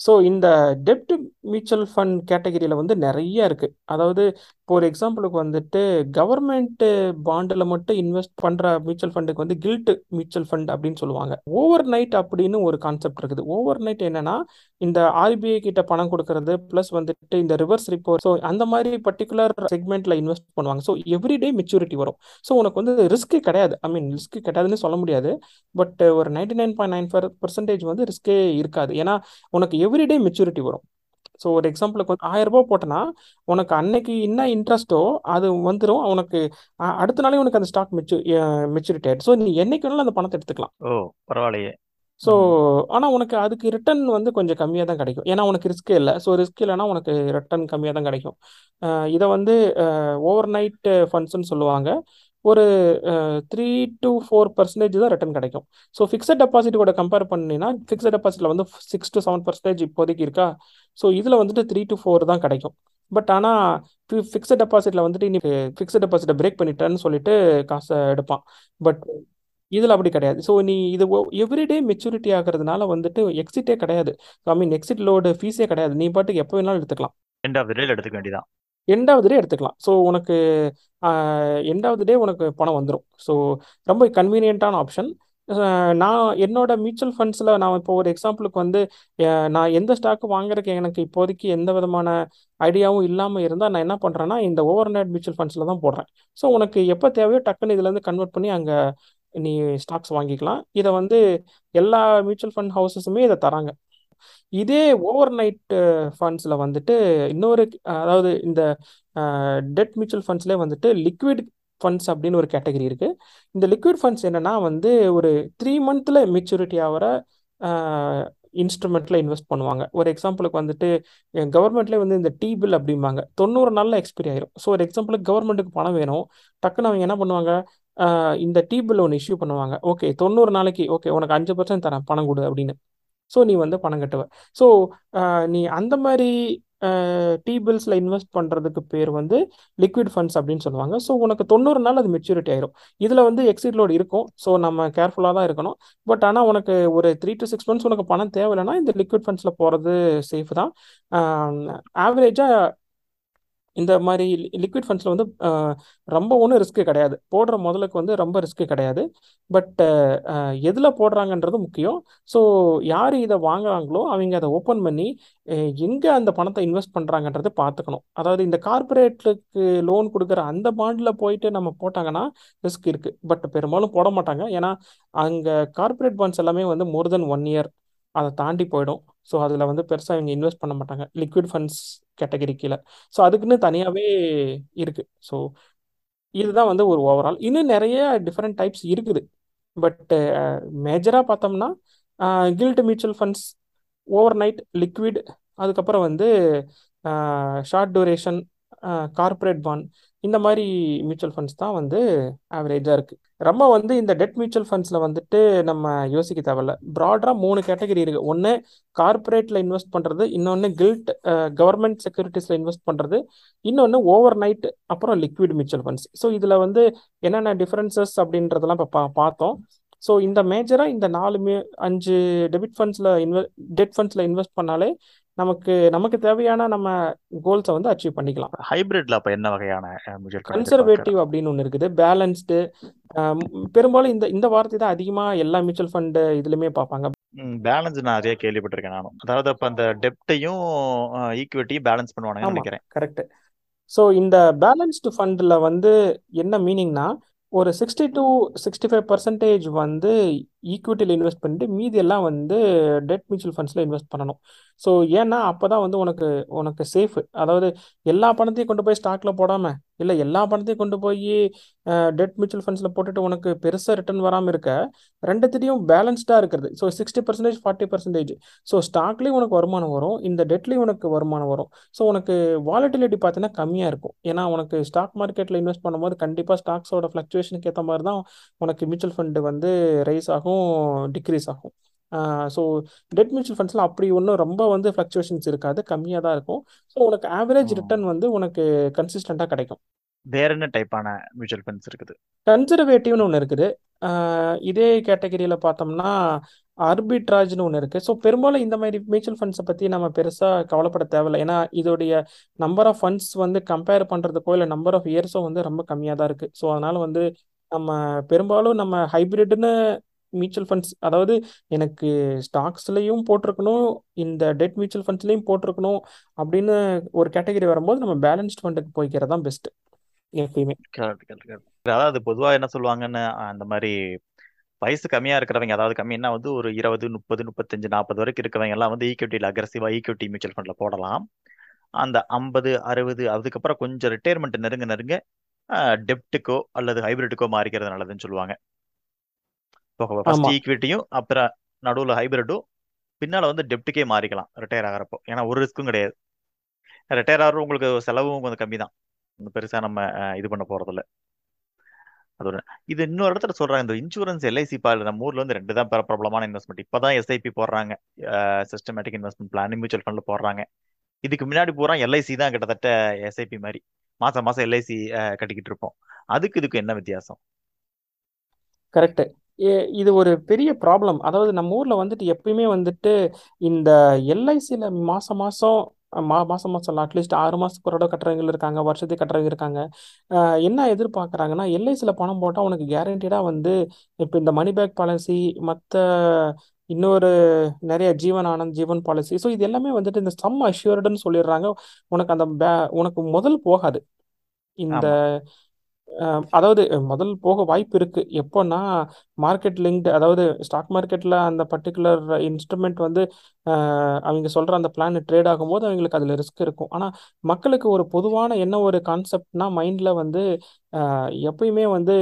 ஸோ இந்த டெப்ட் மியூச்சுவல் ஃபண்ட் கேட்டகரியில் வந்து நிறைய இருக்குது அதாவது இப்போ ஒரு எக்ஸாம்பிளுக்கு வந்துட்டு கவர்மெண்ட் பாண்டில் மட்டும் இன்வெஸ்ட் பண்ணுற மியூச்சுவல் ஃபண்டுக்கு வந்து கில்ட் மியூச்சுவல் ஃபண்ட் அப்படின்னு சொல்லுவாங்க. ஓவர் நைட் அப்படின்னு ஒரு கான்செப்ட் இருக்குது. ஓவர் நைட் என்னன்னா இந்த ஆர்பிஐ கிட்ட பணம் கொடுக்கறது ப்ளஸ் வந்துட்டு இந்த ரிவர்ஸ் ரிப்போர்ட் ஸோ அந்த மாதிரி பர்டிகுலர் செக்மெண்ட்ல இன்வெஸ்ட் பண்ணுவாங்க. ஸோ எவ்ரிடே மெச்சூரிட்டி வரும். ஸோ உனக்கு வந்து ரிஸ்க்கே கிடையாது. ஐ மீன் ரிஸ்க் கிடையாதுன்னு சொல்ல முடியாது. பட் ஒரு ninety nine point nine four percentage வந்து ரிஸ்க்கே இருக்காது. ஏன்னா உனக்கு எவ்ரிடே மெச்சூரிட்டி வரும். ஸோ ஒரு எக்ஸாம்பிளுக்கு வந்து ஆயிரம் ரூபாய் போட்டனா உனக்கு அன்னைக்கு என்ன இன்ட்ரெஸ்ட்டோ அது வந்துடும் உனக்கு அடுத்த நாளே உனக்கு அந்த ஸ்டாக் மெச்சு மெச்சூரிட்டி ஆயிடும். ஸோ நீ என்னைக்கு வேணாலும் அந்த பணத்தை எடுத்துக்கலாம். ஓ பரவாயில்லையே. ஸோ ஆனால் உனக்கு அதுக்கு ரிட்டர்ன் வந்து கொஞ்சம் கம்மியாக தான் கிடைக்கும். ஏன்னா உனக்கு ரிஸ்க் இல்லை. ஸோ ரிஸ்க் இல்லைன்னா உனக்கு ரிட்டர்ன் கம்மியாக தான் கிடைக்கும். இதை வந்து ஓவர் நைட் ஃபண்ட்ஸ்னு சொல்லுவாங்க. ஒரு த்ரீ டு ஃபோர் பர்சன்டேஜ் தான் ரிட்டர்ன் கிடைக்கும். ஸோ ஃபிக்ஸட் டெபாசிட் கூட கம்பேர் பண்ணினா ஃபிக்ஸட் டெபாசிட்டில் வந்து சிக்ஸ் டு செவன் பர்சன்டேஜ் இப்போதைக்கு இருக்கா? ஸோ இதில் வந்துட்டு த்ரீ டு ஃபோர் தான் கிடைக்கும். பட் ஆனால் ஃபிக்ஸட் டெபாசிட்டில் வந்துட்டு நீ ஃபிக்ஸட் டெபாசிட்டை பிரேக் பண்ணிட்டேன்னு சொல்லிட்டு காசை எடுப்பான். பட் இதில் அப்படி கிடையாது. ஸோ நீ இது எவ்ரிடே மெச்சூரிட்டி ஆகிறதுனால வந்துட்டு எக்ஸிட்டே கிடையாது. ஐ மீன் எக்ஸிட் லோடு ஃபீஸே கிடையாது. நீ பாட்டுக்கு எப்போ வேணாலும் எடுத்துக்கலாம். எண்ட் ஆஃப் த டேல எடுத்துக்க வேண்டியதான் எண்டாவது டே எடுத்துக்கலாம். ஸோ உனக்கு எண்டாவது டே உனக்கு பணம் வந்துடும் ஸோ ரொம்ப கன்வீனியண்ட்டான ஆப்ஷன் நான் என்னோட மியூச்சுவல் ஃபண்ட்ஸில் நான் இப்போ ஒரு எக்ஸாம்பிளுக்கு வந்து நான் எந்த ஸ்டாக்கு வாங்குறதுக்கு எனக்கு இப்போதைக்கு எந்த விதமான ஐடியாவும் இல்லாமல் இருந்தால் நான் என்ன பண்ணுறேன்னா இந்த ஓவர் நைட் மியூச்சுவல் ஃபண்ட்ஸில் தான் போடுறேன். ஸோ உனக்கு எப்போ தேவையோ டக்குன்னு இதுலேருந்து கன்வெர்ட் பண்ணி அங்கே நீ ஸ்டாக்ஸ் வாங்கிக்கலாம். இதை வந்து எல்லா மியூச்சுவல் ஃபண்ட் ஹவுசஸுமே இதை தராங்க. இதே ஓவர் நைட் ஃபண்ட்ஸில் வந்துட்டு இன்னொரு அதாவது இந்த டெட் மியூச்சுவல் ஃபண்ட்ஸ்லேயே வந்துட்டு லிக்விட் ஃபண்ட்ஸ் அப்படின்னு ஒரு கேட்டகரி இருக்குது இந்த லிக்விட் ஃபண்ட்ஸ் என்னன்னா வந்து ஒரு த்ரீ மந்த்தில் மெச்சூரிட்டி ஆகிற இன்ஸ்ட்ருமெண்ட்டில் இன்வெஸ்ட் பண்ணுவாங்க. ஒரு எக்ஸாம்பிளுக்கு வந்துட்டு கவர்மெண்ட்லேயே வந்து இந்த டி பில் அப்படிம்பாங்க. தொண்ணூறு நாளில் எக்ஸ்பைரி ஆயிரும். ஸோ ஒரு எக்ஸாம்பிளுக்கு கவர்மெண்ட்டுக்கு பணம் வேணும். டக்குன்னு அவங்க என்ன பண்ணுவாங்க? Uh, இந்த டி பில் ஒன்று இஷ்யூ பண்ணுவாங்க. ஓகே தொண்ணூறு நாளைக்கு ஓகே உனக்கு அஞ்சு பர்சன்ட் தரேன் பணம் கொடு அப்படின்னு. ஸோ நீ வந்து பணம் கட்டுவ. ஸோ நீ அந்த மாதிரி டி பில்ஸில் இன்வெஸ்ட் பண்ணுறதுக்கு பேர் வந்து லிக்விட் ஃபண்ட்ஸ் அப்படின்னு சொல்லுவாங்க. ஸோ உனக்கு தொண்ணூறு நாள் அது மெச்சூரிட்டி ஆயிரும். இதில் வந்து எக்ஸிட் லோடு இருக்கும். ஸோ நம்ம கேர்ஃபுல்லாக தான் இருக்கணும். பட் ஆனால் உனக்கு ஒரு த்ரீ டு சிக்ஸ் மந்த்ஸ் உனக்கு பணம் தேவையில்லைன்னா இந்த லிக்விட் ஃபண்ட்ஸில் போகிறது சேஃப் தான். ஆவரேஜாக இந்த மாதிரி லிக்விட் ஃபண்ட்ஸில் வந்து ரொம்ப ஒன்றும் ரிஸ்க்கு கிடையாது. போடுற முதலுக்கு வந்து ரொம்ப ரிஸ்க்கு கிடையாது. பட் எதில் போடுறாங்கன்றது முக்கியம். ஸோ யார் இதை வாங்குறாங்களோ அவங்க அதை ஓப்பன் பண்ணி எங்கே அந்த பணத்தை இன்வெஸ்ட் பண்ணுறாங்கன்றது பார்த்துக்கணும். அதாவது இந்த கார்பரேட்டுக்கு லோன் கொடுக்குற அந்த பாண்டில் போயிட்டு நம்ம போட்டாங்கன்னா ரிஸ்க் இருக்குது பட் பெரும்பாலும் போட மாட்டாங்க. ஏன்னா அங்கே கார்ப்பரேட் பாண்ட்ஸ் எல்லாமே வந்து மோர் தென் ஒன் இயர் அதை தாண்டி போயிடும். ஸோ அதில் வந்து பெருசாக இவங்க இன்வெஸ்ட் பண்ண மாட்டாங்க. லிக்விட் ஃபண்ட்ஸ் கேட்டகரி கீழே. ஸோ அதுக்குன்னு தனியாகவே இருக்குது ஸோ இதுதான் வந்து ஒரு ஓவரால் இன்னும் நிறைய டிஃப்ரெண்ட் டைப்ஸ் இருக்குது. பட் மேஜராக பார்த்தோம்னா gilt mutual funds over night liquid அதுக்கப்புறம் வந்து ஷார்ட் டூரேஷன் கார்ப்பரேட் பாண்ட் இந்த மாதிரி மியூச்சுவல் ஃபண்ட்ஸ் தான் வந்து ஆவரேஜாக இருக்குது ரொம்ப வந்து இந்த டெட் மியூச்சுவல் ஃபண்ட்ஸில் வந்துட்டு நம்ம யோசிக்க தேவையில்ல. ப்ராடராக மூணு கேட்டகரி இருக்குது ஒன்று கார்ப்பரேட்டில் இன்வெஸ்ட் பண்ணுறது இன்னொன்று கில்ட் கவர்மெண்ட் செக்யூரிட்டிஸில் இன்வெஸ்ட் பண்ணுறது இன்னொன்று ஓவர் நைட் அப்புறம் லிக்விட் மியூச்சுவல் ஃபண்ட்ஸ் ஸோ இதில் வந்து என்னென்ன டிஃப்ரென்சஸ் அப்படின்றதெல்லாம் இப்போ பா பார்த்தோம். ஸோ இந்த மேஜராக இந்த நாலு மே அஞ்சு டெபிட் ஃபண்ட்ஸில் இன்வெ டெட் ஃபண்ட்ஸில் இன்வெஸ்ட் பண்ணாலே நமக்கு நமக்கு தேவையான நம்ம கோல்ஸை வந்து அச்சீவ் பண்ணிக்கலாம். ஹைபிரிட்ல அப்ப என்ன வகையான கன்சர்வேட்டிவ் அப்படின்னு ஒன்று இருக்குது. பேலன்ஸ்டு பெரும்பாலும் இந்த இந்த வார்த்தை தான் அதிகமாக எல்லா மியூச்சுவல் ஃபண்டு இதுலையுமே பார்ப்பாங்க. பேலன்ஸ் நான் நிறைய கேள்விப்பட்டிருக்கேன் நானும். அதாவது அப்ப அந்த டெப்டையும் ஈக்விட்டியும் பேலன்ஸ் பண்ணுவானுங்கன்னு ஆமாம் நினைக்கிறேன். கரெக்டு ஸோ இந்த பேலன்ஸ்டு ஃபண்டில் வந்து என்ன மீனிங்னா ஒரு sixty to sixty five percentage வந்து ஈக்விட்டியில் இன்வெஸ்ட் பண்ணிட்டு மீதி எல்லாம் வந்து டெட் மியூச்சுவல் ஃபண்ட்ஸில் இன்வெஸ்ட் பண்ணணும். ஸோ ஏன்னா அப்போ தான் வந்து உனக்கு உனக்கு சேஃபு அதாவது எல்லா பணத்தையும் கொண்டு போய் ஸ்டாக்கில் போடாமல் இல்லை எல்லா பணத்தையும் கொண்டு போய் டெட் மியூச்சுவல் ஃபண்ட்ஸில் போட்டுட்டு உனக்கு பெருசாக ரிட்டர்ன் வராமல் இருக்க ரெண்டுத்திலையும் பேலன்ஸ்டாக இருக்கிறது. So sixty percentage forty percentage so ஸ்டாக்லேயும் உனக்கு வருமானம் வரும் இந்த டெட்லேயும் உனக்கு வருமானம் வரும். ஸோ உனக்கு வாலட்டிலிட்டி பார்த்தீங்கன்னா கம்மியாக இருக்கும். ஏன்னா உனக்கு ஸ்டாக் மார்க்கெட்டில் இன்வெஸ்ட் பண்ணும்போது கண்டிப்பாக ஸ்டாக்ஸோட ஃப்ளக்சுவேஷனுக்கு ஏற்ற மாதிரி தான் உனக்கு மியூச்சுவல் ஃபண்டு வந்து ரைஸ் ஆகும். டிக்ரீஸ் ஆகும். ஸோ டெட் மியூச்சுவல் ஃபண்ட்ஸ்லாம் அப்படி ஒன்றும் ரொம்ப வந்து ஃப்ளக்சுவேஷன்ஸ் இருக்காது கம்மியாக தான் இருக்கும். ஸோ உனக்கு ஆவரேஜ். ரிட்டர்ன் வந்து உனக்கு கன்சிஸ்டண்ட்டாக கிடைக்கும். வேற என்ன டைப்பான மியூச்சுவல் ஃபண்ட்ஸ் இருக்குது? கன்சர்வேட்டிவ்னு ஒன்று இருக்குது. இதே கேட்டகரியில் பார்த்தோம்னா ஆர்பிட்ராஜ்னு ஒன்று இருக்குது ஸோ பெரும்பாலும் இந்த மாதிரி மியூச்சுவல் ஃபண்ட்ஸை பற்றி நம்ம பெருசாக கவலைப்பட தேவையில்லை. ஏன்னா இதோடைய நம்பர் ஆஃப் ஃபண்ட்ஸ் வந்து கம்பேர் பண்ணுறதுக்கோ இல்லை நம்பர் ஆஃப் இயர்ஸோ வந்து ரொம்ப கம்மியாக தான் இருக்குது ஸோ அதனால் வந்து நம்ம பெரும்பாலும் நம்ம ஹைபிரிட்னு மியூச்சுவல் ஃபண்ட்ஸ் அதாவது எனக்கு ஸ்டாக்ஸ்லையும் போட்டிருக்கணும் இந்த டெட் மியூச்சுவல் ஃபண்ட்ஸ்லையும் போட்டிருக்கணும் அப்படின்னு ஒரு கேட்டகரி வரும்போது நம்ம பேலன்ஸ்ட் ஃபண்டுக்கு போய்க்கிறது தான் பெஸ்ட்டு எப்பயுமே. அதாவது பொதுவாக என்ன சொல்லுவாங்கன்னு அந்த மாதிரி வயசு கம்மியா இருக்கிறவங்க அதாவது கம்மின்னா வந்து ஒரு இருபது முப்பது முப்பத்தஞ்சு நாற்பது வரைக்கும் இருக்கிறவங்க எல்லாம் வந்து ஈக்விட்டியில் அக்ரஸிவா ஈக்விட்டி மியூச்சுவல் ஃபண்ட்ல போடலாம். அந்த ஐம்பது அறுபது அதுக்கப்புறம் கொஞ்சம் ரிட்டையர்மெண்ட் நெருங்க நெருங்க டெப்ட்டுக்கோ அல்லது ஹைபிரிட்டுக்கோ மாறிக்கிறது நல்லதுன்னு சொல்லுவாங்க. ஃபர்ஸ்ட் ஆமாம் ஈக்விட்டியும் அப்புறம் நடுவில் ஹைபிரிட்டும் பின்னால வந்து டெப்ட்டுக்கே மாறிக்கலாம் ரிட்டையர் ஆகிறப்போ. ஏன்னா ஒரு ரிஸ்க்கும் கிடையாது. ரிட்டையர் ஆகிறது உங்களுக்கு செலவும் கொஞ்சம் கம்மி தான் பெருசாக நம்ம இது பண்ண போகிறதில்ல அது ஒரு இது இன்னொரு இடத்துல சொல்றாங்க இந்த இன்சூரன்ஸ் எல்ஐசி பால் நம்ம ஊர்ல வந்து ரெண்டு தான் பிரபலமான இன்வெஸ்ட்மெண்ட் இப்பதான் எஸ்ஐபி போடுறாங்க. சிஸ்டமேட்டிக் இன்வெஸ்ட்மெண்ட் பிளான் மியூச்சுவல் ஃபண்ட்ல போடுறாங்க. இதுக்கு முன்னாடி பூரா எல்ஐசி தான் கிட்டத்தட்ட எஸ்ஐபி மாதிரி. மாசம் மாசம் எல்ஐசி கட்டிக்கிட்டு இருப்போம். அதுக்கு இதுக்கு என்ன வித்தியாசம்? கரெக்ட் இது ஒரு பெரிய ப்ராப்ளம் அதாவது நம்ம ஊர்ல வந்துட்டு எப்பயுமே வந்துட்டு இந்த எல்ஐசியில் மாசம் மாசம் மா மாசம் மாசம் அட்லீஸ்ட் ஆறு மாசத்துக்கு ஒரு தடவை கட்டுறவங்க இருக்காங்க வருஷத்துக்கு கட்டுறவங்க இருக்காங்க. என்ன எதிர்பார்க்குறாங்கன்னா எல்ஐசியில் பணம் போட்டால் உனக்கு கேரண்டீடாக வந்து இப்போ இந்த மணி பேக் பாலிசி மற்ற இன்னொரு நிறைய ஜீவன் ஆனந்த் ஜீவன் பாலிசி ஸோ இது எல்லாமே வந்துட்டு இந்த சம் அஷ்யூர்டுன்னு சொல்லிடுறாங்க. உனக்கு அந்த பே உனக்கு முதல் போகாது. இந்த அதாவது முதல் போக வாய்ப்பு இருக்கு. எப்போன்னா மார்க்கெட் லிங்க்டு அதாவது ஸ்டாக் மார்க்கெட்ல அந்த பர்டிகுலர் இன்ஸ்ட்ருமெண்ட் வந்து அவங்க சொல்ற அந்த பிளான் ட்ரேட் ஆகும்போது அவங்களுக்கு அதுல ரிஸ்க் இருக்கும். ஆனா மக்களுக்கு ஒரு பொதுவான என்ன ஒரு கான்செப்ட்னா மைண்ட்ல வந்து எப்பயுமே வந்து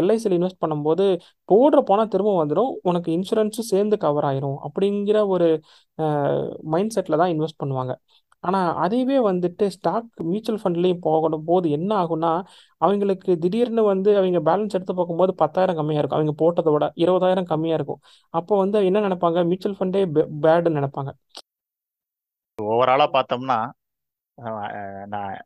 எல்ஐசியில் இன்வெஸ்ட் பண்ணும்போது போடுற பணம் திரும்ப வந்துடும் உனக்கு இன்சூரன்ஸும் சேர்ந்து கவர் ஆயிரும் அப்படிங்கிற ஒரு மைண்ட் செட்டில் தான் இன்வெஸ்ட் பண்ணுவாங்க. ஆனால் அதுவே வந்துட்டு ஸ்டாக் மியூச்சுவல் ஃபண்ட்லேயும் போகணும். போது என்ன ஆகும்னா அவங்களுக்கு திடீர்னு வந்து அவங்க பேலன்ஸ் எடுத்து பார்க்கும்போது பத்தாயிரம் கம்மியாக இருக்கும். அவங்க போட்டதை விட இருபதாயிரம் கம்மியாக இருக்கும். அப்போ வந்து என்ன நினைப்பாங்க? மியூச்சுவல் ஃபண்டே பேடுன்னு நினைப்பாங்க. ஓவராலாக பார்த்தோம்னா நான்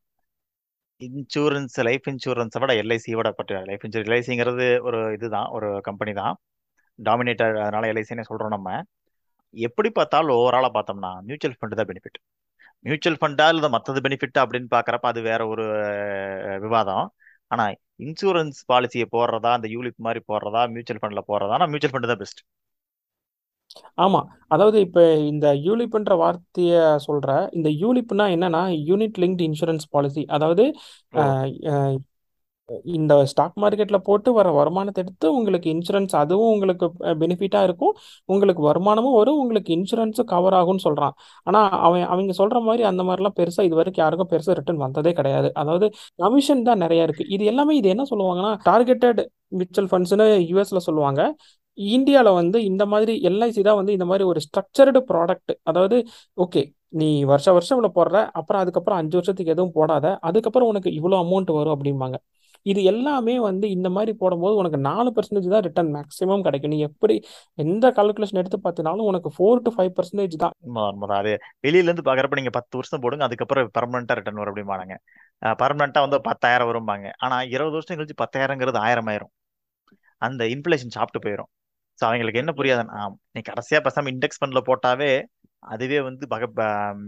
இன்சூரன்ஸ் லைஃப் இன்சூரன்ஸை விட எல்ஐசி விட பற்றி லைஃப் இன்சூரன்ஸ் எல்ஐசிங்கிறது ஒரு இதுதான் ஒரு கம்பெனி தான். டாமினேட்டர் அதனால எல்ஐசின்னு சொல்கிறோம் நம்ம. எப்படி பார்த்தாலும் ஓவராலாக பார்த்தோம்னா மியூச்சுவல் ஃபண்டு தான் பெனிஃபிட் மியூச்சுவல் ஃபண்டா இல்லை மற்றது பெனிஃபிட் அப்படின்னு பார்க்கறப்ப அது வேற ஒரு விவாதம். ஆனா இன்சூரன்ஸ் பாலிசியை போடுறதா அந்த யூலிப் மாதிரி போடுறதா மியூச்சுவல் ஃபண்ட்ல போடுறதா மியூச்சுவல் ஃபண்ட் தான் பெஸ்ட் ஆமா. அதாவது இப்போ இந்த யூலிப்ன்ற வார்த்தையை சொல்ற இந்த யூலிப்னா என்னன்னா யூனிட் லிங்க்டு இன்சூரன்ஸ் பாலிசி அதாவது இந்த ஸ்டாக் மார்க்கெட்ல போட்டு வர வருமானத்தை எடுத்து உங்களுக்கு இன்சூரன்ஸ் அதுவும் உங்களுக்கு பெனிஃபிட்டா இருக்கும். உங்களுக்கு வருமானமும் வரும். உங்களுக்கு இன்சூரன்ஸும் கவர் ஆகும்னு சொல்றான். ஆனா அவன் அவங்க சொல்ற மாதிரி அந்த மாதிரிலாம் பெருசா இது வரைக்கும் யாருக்கும் பெருசா ரிட்டர்ன் வந்ததே கிடையாது. அதாவது கமிஷன் தான் நிறைய இருக்கு. இது எல்லாமே இது என்ன சொல்லுவாங்கன்னா டார்கெட்டட் மியூச்சுவல் ஃபண்ட்ஸ்னு யூஎஸ்ல சொல்லுவாங்க. இந்தியாவில் வந்து இந்த மாதிரி எல்ஐசி தான் வந்து இந்த மாதிரி ஒரு ஸ்ட்ரக்சர்டு ப்ராடக்ட் அதாவது ஓகே நீ வருஷ வருஷம் இவ்வளோ போடுற அப்புறம் அதுக்கப்புறம் அஞ்சு வருஷத்துக்கு எதுவும் போடாத அதுக்கப்புறம் உனக்கு இவ்வளோ அமௌண்ட் வரும் அப்படிம்பாங்க. இது எல்லாமே வந்து இந்த மாதிரி போடும்போது உனக்கு நாலு பர்சன்டேஜ் தான் ரிட்டர்ன் மேக்ஸிமம் கிடைக்கும். நீ எப்படி எந்த கால்குலேஷன் எடுத்து பார்த்தினாலும் உனக்கு ஃபோர் டு ஃபைவ் பர்சன்டேஜ் தான். அது வெளியில இருந்து பாக்குறப்ப நீங்க பத்து வருஷம் போடுங்க அதுக்கப்புறம் பெர்மனண்டா ரிட்டர்ன் வரும் அப்படிம்பாங்க பர்மனண்டா வந்து பத்தாயிரம் வரும்பாங்க. ஆனா இருபது வருஷம் கழிச்சு பத்தாயிரங்கிறது ஆயிரம் ஆயிரும். அந்த இன்ஃபிளேஷன் சாப்பிட்டு போயிடும் ஸோ அவங்களுக்கு என்ன புரியாதுன்னா நீ கடைசியா பேசாம இண்டெக்ஸ் ஃபண்ட்ல போட்டாவே அதுவே வந்து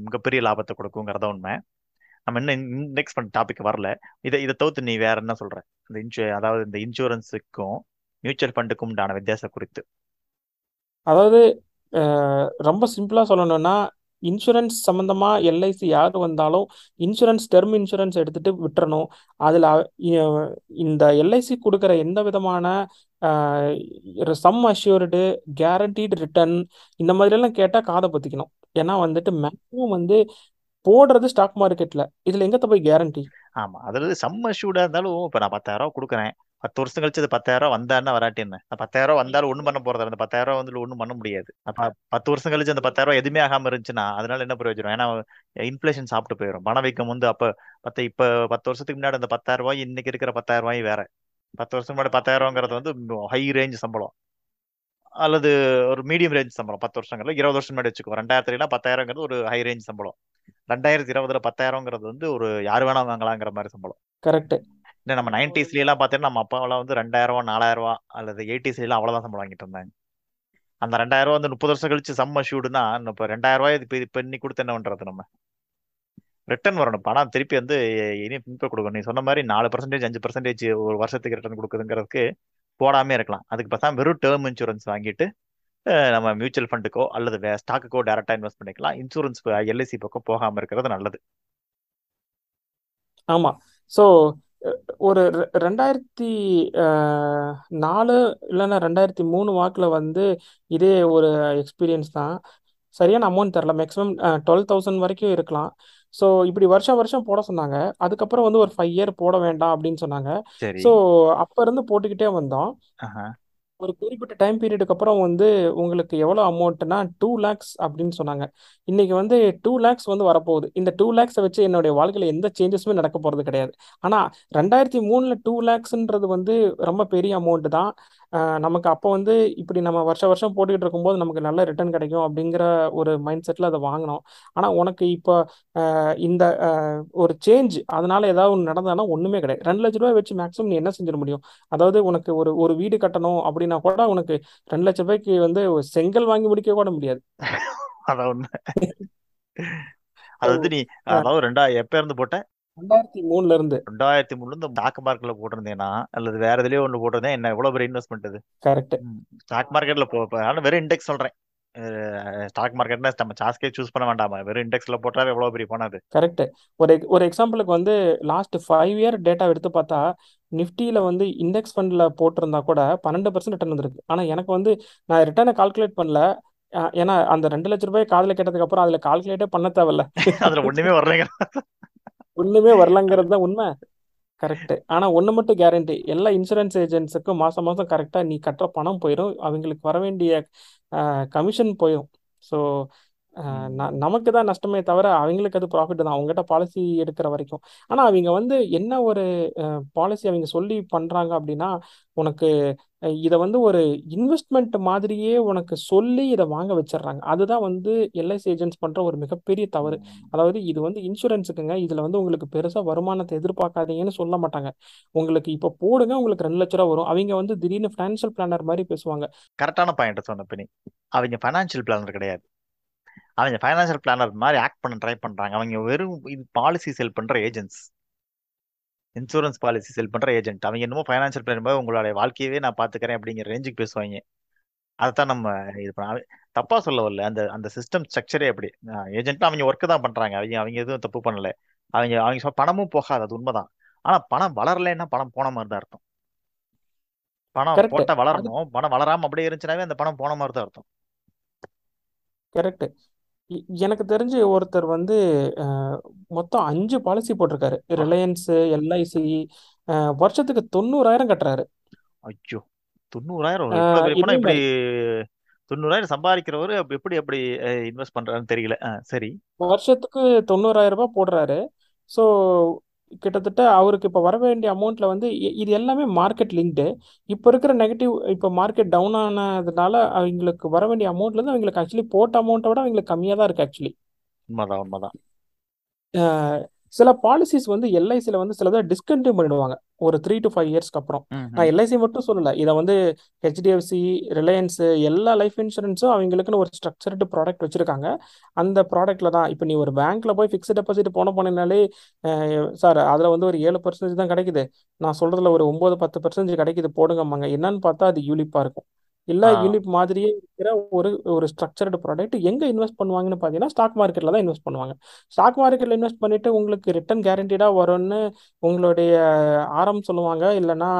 மிகப்பெரிய லாபத்தை கொடுக்குங்கிறத உண்மை. நம்ம இன்னும் நெக்ஸ்ட் பண்ண டாபிக் வரல. இதை இதை தவிர்த்து நீ வேற என்ன சொல்ற? இந்த இன்சூ அதாவது இந்த இன்சூரன்ஸுக்கும் மியூச்சுவல் ஃபண்டுக்கும் உண்டான வித்தியாசம் குறித்து. அதாவது ரொம்ப சிம்பிளாக சொல்லணும்னா இன்சூரன்ஸ் சம்மந்தமாக எல்ஐசி யார் வந்தாலும் இன்சூரன்ஸ் டெர்ம் இன்சூரன்ஸ் எடுத்துட்டு விட்டுறணும். அதில் இந்த எல்ஐசி கொடுக்குற எந்த விதமான சம் அஷ்யூர்டு கேரண்டீடு ரிட்டர்ன் இந்த மாதிரியெல்லாம் கேட்டால் காதை பற்றிக்கணும் ஏன்னா வந்துட்டு மேக்ஸிமம் வந்து போடுறது ஸ்டாக் மார்க்கெட்டில் இதில் எங்கத்த போய் கேரண்டி ஆமா அதாவது செம்ம ஷூடா இருந்தாலும் இப்ப நான் பத்தாயிரம் ரூபா கொடுக்குறேன். பத்து வருஷம் கழிச்சு அது பத்தாயிரம் வந்தாருன்னா வந்தான்னா வராட்டி என்ன பத்தாயிரம் வந்தாலும் ஒண்ணும் பண்ண போறது அந்த பத்தாயிரம் வந்து ஒண்ணும் பண்ண முடியாது. அப்ப பத்து வருஷம் கழிச்சு அந்த பத்தாயிரம் எதுவுமே ஆகாம இருந்துச்சுன்னா அதனால என்ன பிரயோஜனம்? ஏன்னா இன்ஃபிளேஷன் சாப்பிட்டு போயிடும் பணவீக்கம் வந்து அப்ப பத்து இப்ப பத்து வருஷத்துக்கு முன்னாடி அந்த பத்தாயிரம் ரூபாய் இன்னைக்கு இருக்கிற பத்தாயிரம் ரூபாய் வேற. பத்து வருஷம் முன்னாடி பத்தாயிரம் ரூபாங்கிறது வந்து ஹை ரேஞ்ச் சம்பளம். அல்லது ஒரு மீடியம் ரேஞ்ச் சம்பளம். பத்து வருஷங்கள்ல இருபது வருஷம் முன்னாடி வச்சுக்கோ. ரெண்டாயிரத்துல பத்தாயிரங்கிறது ஒரு ஹை ரேஞ்ச் சம்பளம். ரெண்டாயிரத்தி இருபதுல பத்தாயிரங்கிறது வந்து ஒரு யாரு வேணா வாங்கலாங்கிற மாதிரி சம்பளம். கரெக்ட் இல்லை நம்ம நைன்டிஸ்ல எல்லாம் பார்த்தீங்கன்னா நம்ம அப்பாவெல்லாம் வந்து ரெண்டாயிரம் ரூபா நாலாயிரம் ரூபா அல்லது எயிட்டிஸ்ல எல்லாம் அவ்வளவுதான் சம்பளம் வாங்கிட்டு இருந்தாங்க. அந்த ரெண்டாயிரம் ரூபா வந்து முப்பது வருஷம் கழிச்சு செம்ம ஷூடுனா இப்போ ரெண்டாயிரம் ரூபாய் இப்போ இன்னைக்கு கொடுத்து என்ன பண்றது நம்ம? ரிட்டர்ன் வரணும். பணம் திருப்பி வந்து இனி திருப்பி கொடுக்கணும். நீ சொன்ன மாதிரி நாலு பர்சன்டேஜ் அஞ்சு பர்சன்டேஜ் ஒரு வருஷத்துக்கு ரிட்டர்ன் கொடுக்குதுங்கிறதுக்கு போடாமே இருக்கலாம். அதுக்கு பார்த்தா வெறும் டேர்ம் இன்சூரன்ஸ் வாங்கிட்டு நம்ம மியூச்சுவல் ஃபண்டுக்கோ அல்லது ஸ்டாக்குக்கோ டேரக்டா இன்வெஸ்ட் பண்ணிக்கலாம். இன்சூரன்ஸ் எல்ஐசி பக்கம் போகாம இருக்கிறது நல்லது. ஆமாம் ஸோ ஒரு ரெண்டாயிரத்தி நாலு இல்லைன்னா ரெண்டாயிரத்தி மூணு வாக்கில் வந்து இதே ஒரு எக்ஸ்பீரியன்ஸ் தான். சரியான அமௌண்ட் தெரில. மேக்ஸிமம் டுவெல் தௌசண்ட் வரைக்கும் இருக்கலாம். ஸோ இப்படி வருஷம் வருஷம் போட சொன்னாங்க. அதுக்கப்புறம் வந்து ஒரு ஃபைவ் இயர் போட வேண்டாம் அப்படின்னு சொன்னாங்க. ஸோ அப்போ இருந்து போட்டுக்கிட்டே வந்தோம். ஒரு குறிப்பிட்ட டைம் பீரியடுக்கு அப்புறம் வந்து உங்களுக்கு எவ்வளோ அமௌண்ட்னா டூ லேக்ஸ் அப்படின்னு சொன்னாங்க. இன்னைக்கு வந்து டூ லேக்ஸ் வந்து வரப்போகுது. இந்த டூ லேக்ஸை வச்சு என்னுடைய வாழ்க்கையில் எந்த சேஞ்சஸுமே நடக்க போகிறது கிடையாது. ஆனால் ரெண்டாயிரத்தி மூணில் டூ லேக்ஸ்ன்றது வந்து ரொம்ப பெரிய அமௌண்ட் தான். நமக்கு அப்போ வந்து இப்படி நம்ம வருஷம் வருஷம் போட்டுக்கிட்டு இருக்கும்போது நமக்கு நல்ல ரிட்டர்ன் கிடைக்கும் அப்படிங்கிற ஒரு மைண்ட் செட்டில் அதை வாங்கினோம். ஆனால் உனக்கு இப்போ இந்த ஒரு சேஞ்ச் அதனால ஏதாவது ஒன்று நடந்ததுன்னா ஒன்றுமே கிடையாது. ரெண்டு லட்ச ரூபாய் வச்சு மேக்ஸிமம் நீ என்ன செஞ்சிட முடியும்? அதாவது உனக்கு ஒரு ஒரு வீடு கட்டணும் அப்படின்னா கூட உனக்கு ரெண்டு லட்ச ரூபாய்க்கு வந்து செங்கல் வாங்கி முடிக்க கூட முடியாது. அதான் அது வந்து நீ அதாவது ரெண்டா எப்ப இருந்து போட்ட? ரெண்டாயிரத்தி மூணுல இருந்து. ரெண்டாயிரத்தி மூணுல இருந்து ஸ்டாக் மார்க்கெட்ல போட்டிருந்தேன்னா அல்லது வேற எதுலயோ ஒண்ணு போட்டிருந்தேன் என்ன எவ்வளவு பெரிய இன்வெஸ்ட்மெண்ட் இது? கரெக்ட் ஸ்டாக் மார்க்கெட்ல போ போ- ஆனா வெறும் இண்டெக்ஸ் சொல்றேன். ஸ்டாக் மார்க்கெட்னா நம்ம சாஸ்கே சூஸ் பண்ண வேண்டாமா? வெறும் இண்டெக்ஸ்ல போட்டாவே எவ்வளவு பெரிய பணம் அது? கரெக்ட் ஒரு ஒரு எக்ஸாம்பிளுக்கு வந்து லாஸ்ட் ஃபைவ் இயர் டேட்டா எடுத்து பார்த்தா நிஃப்டியில் வந்து இண்டெக்ஸ் ஃபண்டில் போட்டிருந்தா கூட பன்னெண்டு பர்சன்ட் ரிட்டர்ன் வந்திருக்கு. ஆனால் எனக்கு வந்து நான் ரிட்டர்னை கால்குலேட் பண்ணல. ஏன்னா அந்த ரெண்டு லட்ச ரூபாய் காதில் கேட்டதுக்கு அப்புறம் அதில் கால்குலேட்டே பண்ண தேவையில்ல. அதுல ஒண்ணுமே வரலைங்க. ஒண்ணுமே வரலங்கிறது தான் உண்மை. கரெக்ட் ஆனா ஒண்ணு மட்டும் கேரண்டி எல்லா இன்சூரன்ஸ் ஏஜென்ட்ஸுக்கும் மாசம் மாசம் கரெக்டா நீ கட்டுற பணம் போயிடும் அவங்களுக்கு வர வேண்டிய கமிஷன் போயிடும் ஸோ நமக்கு தான் நஷ்டமே தவிர அவங்களுக்கு அது ப்ராஃபிட் தான். அவங்ககிட்ட பாலிசி எடுக்கிற வரைக்கும். ஆனா அவங்க வந்து என்ன ஒரு பாலிசி அவங்க சொல்லி பண்றாங்க அப்படின்னா உனக்கு இதை வந்து ஒரு இன்வெஸ்ட்மெண்ட் மாதிரியே உனக்கு சொல்லி இதை வாங்க வச்சிடுறாங்க. அதுதான் வந்து எல்ஐசி ஏஜென்ட்ஸ் பண்ற ஒரு மிகப்பெரிய தவறு. அதாவது இது வந்து இன்சூரன்ஸுக்குங்க இதுல வந்து உங்களுக்கு பெருசா வருமானத்தை எதிர்பார்க்காதீங்கன்னு சொல்ல மாட்டாங்க. உங்களுக்கு இப்ப போடுங்க உங்களுக்கு ரெண்டு லட்ச ரூபா வரும். அவங்க வந்து திடீர்னு ஃபைனான்சியல் பிளானர் மாதிரி பேசுவாங்க. கரெக்டான பாயிண்ட் சொன்ன பின்னி. அவங்க ஃபைனான்சியல் பிளானர் கிடையாது. அவங்க ஃபைனான்சியல் பிளானர் மாதிரி ஆக்ட் பண்ண ட்ரை பண்றாங்க. அவங்க வெறும் இது பாலிசி செல் பண்ற ஏஜென்ட்ஸ் இன்சூரன்ஸ் பாலிசி செல் பண்ற ஏஜென்ட் அவங்க என்னமோ ஃபைனான்சியல் பிளான் மாதிரி உங்களுடைய வாழ்க்கையவே நான் பாத்துக்கிறேன் அப்படிங்கிற ரேஞ்சுக்கு பேசுவாங்க. அதைத்தான் நம்ம இது பண்ண தப்பா சொல்ல வரல அந்த அந்த சிஸ்டம் ஸ்ட்ரக்சரே அப்படி. ஏஜென்ட்னா அவங்க ஒர்க்கு தான் பண்றாங்க. அவங்க அவங்க எதுவும் தப்பு பண்ணல. அவங்க அவங்க பணமும் போகாது. அது உண்மைதான். ஆனா பணம் வளரலைன்னா பணம் போன மாதிரி தான் அர்த்தம். பணம் போட்டா வளரணும். பணம் வளராம அப்படியே இருந்துச்சுனாவே அந்த பணம் போன மாதிரி தான் அர்த்தம். கரெக்ட் எனக்கு தெரிஞ்சு ஒருத்தர் வந்து அஹ், மொத்தம் அஞ்சு பாலிசி போட்டிருக்காரு. ரிலையன்ஸ் எல்ஐசி வருஷத்துக்கு தொண்ணூறாயிரம் கட்டுறாரு. ஐயோ! தொண்ணூறாயிரம்? இவ்வளவு அஹ், பெரிய பணம் இதே இப்படி மாதிரி தொண்ணூறாயிரம் சம்பாதிக்கிறவரு அப்ப எப்படி எப்படி இன்வெஸ்ட் பண்றாருன்னு தெரியல. ஆ, சரி. வருஷத்துக்கு தொண்ணூறாயிரம் ரூபாய் போடுறாரு. ஸோ கிட்டத்தட்ட அவருக்கு இப்போ வர வேண்டிய அமௌண்ட்ல வந்து இது எல்லாமே மார்க்கெட் லிங்க்டு இப்போ இருக்கிற நெகட்டிவ் இப்போ மார்க்கெட் டவுன் ஆனதுனால அவங்களுக்கு வர வேண்டிய அமௌண்ட்ல இருந்து அவங்களுக்கு ஆக்சுவலி போட்ட அமௌண்ட்டை விட அவங்களுக்கு கம்மியாக தான் இருக்கு ஆக்சுவலி உண்மைதான் உண்மைதான். சில பாலிசிஸ் வந்து எல்ஐசியில் வந்து சிலதை டிஸ்கண்டினியூ பண்ணிடுவாங்க. ஒரு த்ரீ டு ஃபைவ் இயர்ஸ்க்கு அப்புறம். நான் எல்ஐசி மட்டும் சொல்லலை. இதை வந்து ஹெச்டிஎஃப்சி ரிலையன்ஸ் எல்லா லைஃப் இன்சூரன்ஸும் அவங்களுக்குன்னு ஒரு ஸ்ட்ரக்சர்டு ப்ராடக்ட் வச்சுருக்காங்க. அந்த ப்ராடக்ட்ல தான் இப்போ நீ ஒரு பேங்க்ல போய் ஃபிக்ஸ்ட் டெபாசிட் போன போனீங்கனாலே சார் அதில் வந்து ஒரு ஏழு பர்சன்டேஜ் தான் கிடைக்குது. நான் சொல்றதுல ஒரு ஒம்பது பத்து பர்சன்டேஜ் கிடைக்குது. போடுங்கம்மாங்க. என்னன்னு பார்த்தா அது யூலிப்பா இருக்கும். இல்ல ஆ. யூலிப் மாதிரியே இருக்கிற ஒரு ஒரு ஸ்ட்ரக்சர்டு ப்ராடக்ட் எங்க இன்வெஸ்ட் பண்ணுவாங்கன்னு பார்த்தீங்கன்னா ஸ்டாக் மார்க்கெட்ல தான் இன்வெஸ்ட் பண்ணுவாங்க. ஸ்டாக் மார்க்கெட்ல இன்வெஸ்ட் பண்ணிட்டு உங்களுக்கு ரிட்டர்ன் கேரண்டீடா வரும்னு உங்களுடைய ஆரம் சொல்லுவாங்க இல்லைன்னா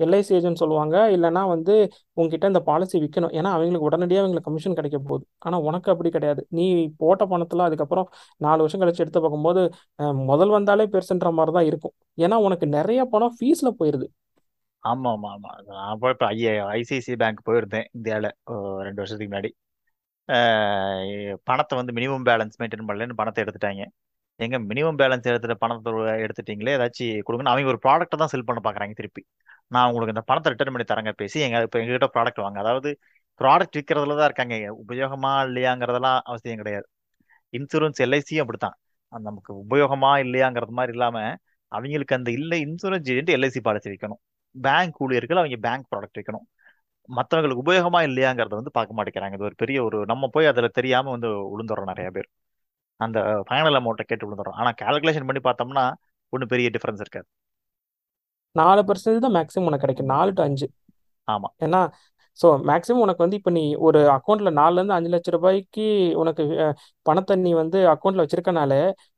எல்ஐசி ஏஜென்ட் சொல்லுவாங்க இல்லைன்னா வந்து உங்ககிட்ட இந்த பாலிசி விற்கணும் ஏன்னா அவங்களுக்கு உடனடியாக அவங்களுக்கு கமிஷன் கிடைக்க போகுது. ஆனால் உனக்கு அப்படி கிடையாது. நீ போட்ட பணத்தில் அதுக்கப்புறம் நாலு வருஷம் கழிச்சு எடுத்து பார்க்கும்போது முதல் வந்தாலே பெருசுன்ற மாதிரி தான் இருக்கும். ஏன்னா உனக்கு நிறைய பணம் ஃபீஸ்ல போயிருது. ஆமா ஆமா ஆமா நான் போய் இப்போ ஐ ஐசிஐசிஐ பேங்க் போயிருந்தேன் இந்தியாவில் ரெண்டு வருஷத்துக்கு முன்னாடி. பணத்தை வந்து மினிமம் பேலன்ஸ் மெயின்டைன் பண்ணலன்னு பணத்தை எடுத்துட்டாங்க. எங்க மினிமம் பேலன்ஸ் எடுத்துட்டு பணத்தை எடுத்துட்டீங்களே ஏதாச்சும் கொடுங்கன்னு அவங்க ஒரு ப்ராடக்ட்டை தான் செல் பண்ண பார்க்குறாங்க திருப்பி. நான் உங்களுக்கு இந்த பணத்தை ரிட்டர்ன் பண்ணி தரங்க பேசி எங்க இப்போ எங்ககிட்ட ப்ராடக்ட் வாங்க. அதாவது ப்ராடக்ட் விற்கிறதுல தான் இருக்காங்க. உபயோகமா இல்லையாங்கிறதெல்லாம் அவசியம் கிடையாது. இன்சூரன்ஸ் எல்ஐசியும் அப்படித்தான். நமக்கு உபயோகமா இல்லையாங்கிறது மாதிரி இல்லாம அவங்களுக்கு அந்த இல்லை இன்சூரன்ஸ் ஏஜென்ட் எல்ஐசி பாலிசி விற்கணும் பேங்க் ஊழியர்கள் அவங்க பேங்க் ப்ராடக்ட் விற்கணும் மற்றவங்களுக்கு உபயோகமா இல்லையாங்கிறத வந்து பார்க்க மாட்டேங்கிறாங்க. இது ஒரு பெரிய ஒரு நம்ம போய் அதுல தெரியாம வந்து விழுந்துடுறோம் நிறைய பேர். அந்த ஃபைனல் அமௌண்ட்டை கேட்டு விழுந்துடுறோம் ஆனா கால்குலேஷன் பண்ணி பார்த்தோம்னா ஒன்றும் பெரிய டிஃபரன்ஸ் இருக்காது. நாலு பர்சன்டேஜ் தான் மேக்ஸிமம் உனக்கு கிடைக்கும். நாலு டு அஞ்சு. ஆமா. ஏன்னா ஸோ மேக்ஸிமம் உனக்கு வந்து இப்போ நீ ஒரு அக்கௌண்ட்ல நாலுலேருந்து அஞ்சு லட்ச ரூபாய்க்கு உனக்கு பணத்தை நீ வந்து அக்கௌண்ட்ல வச்சிருக்கனால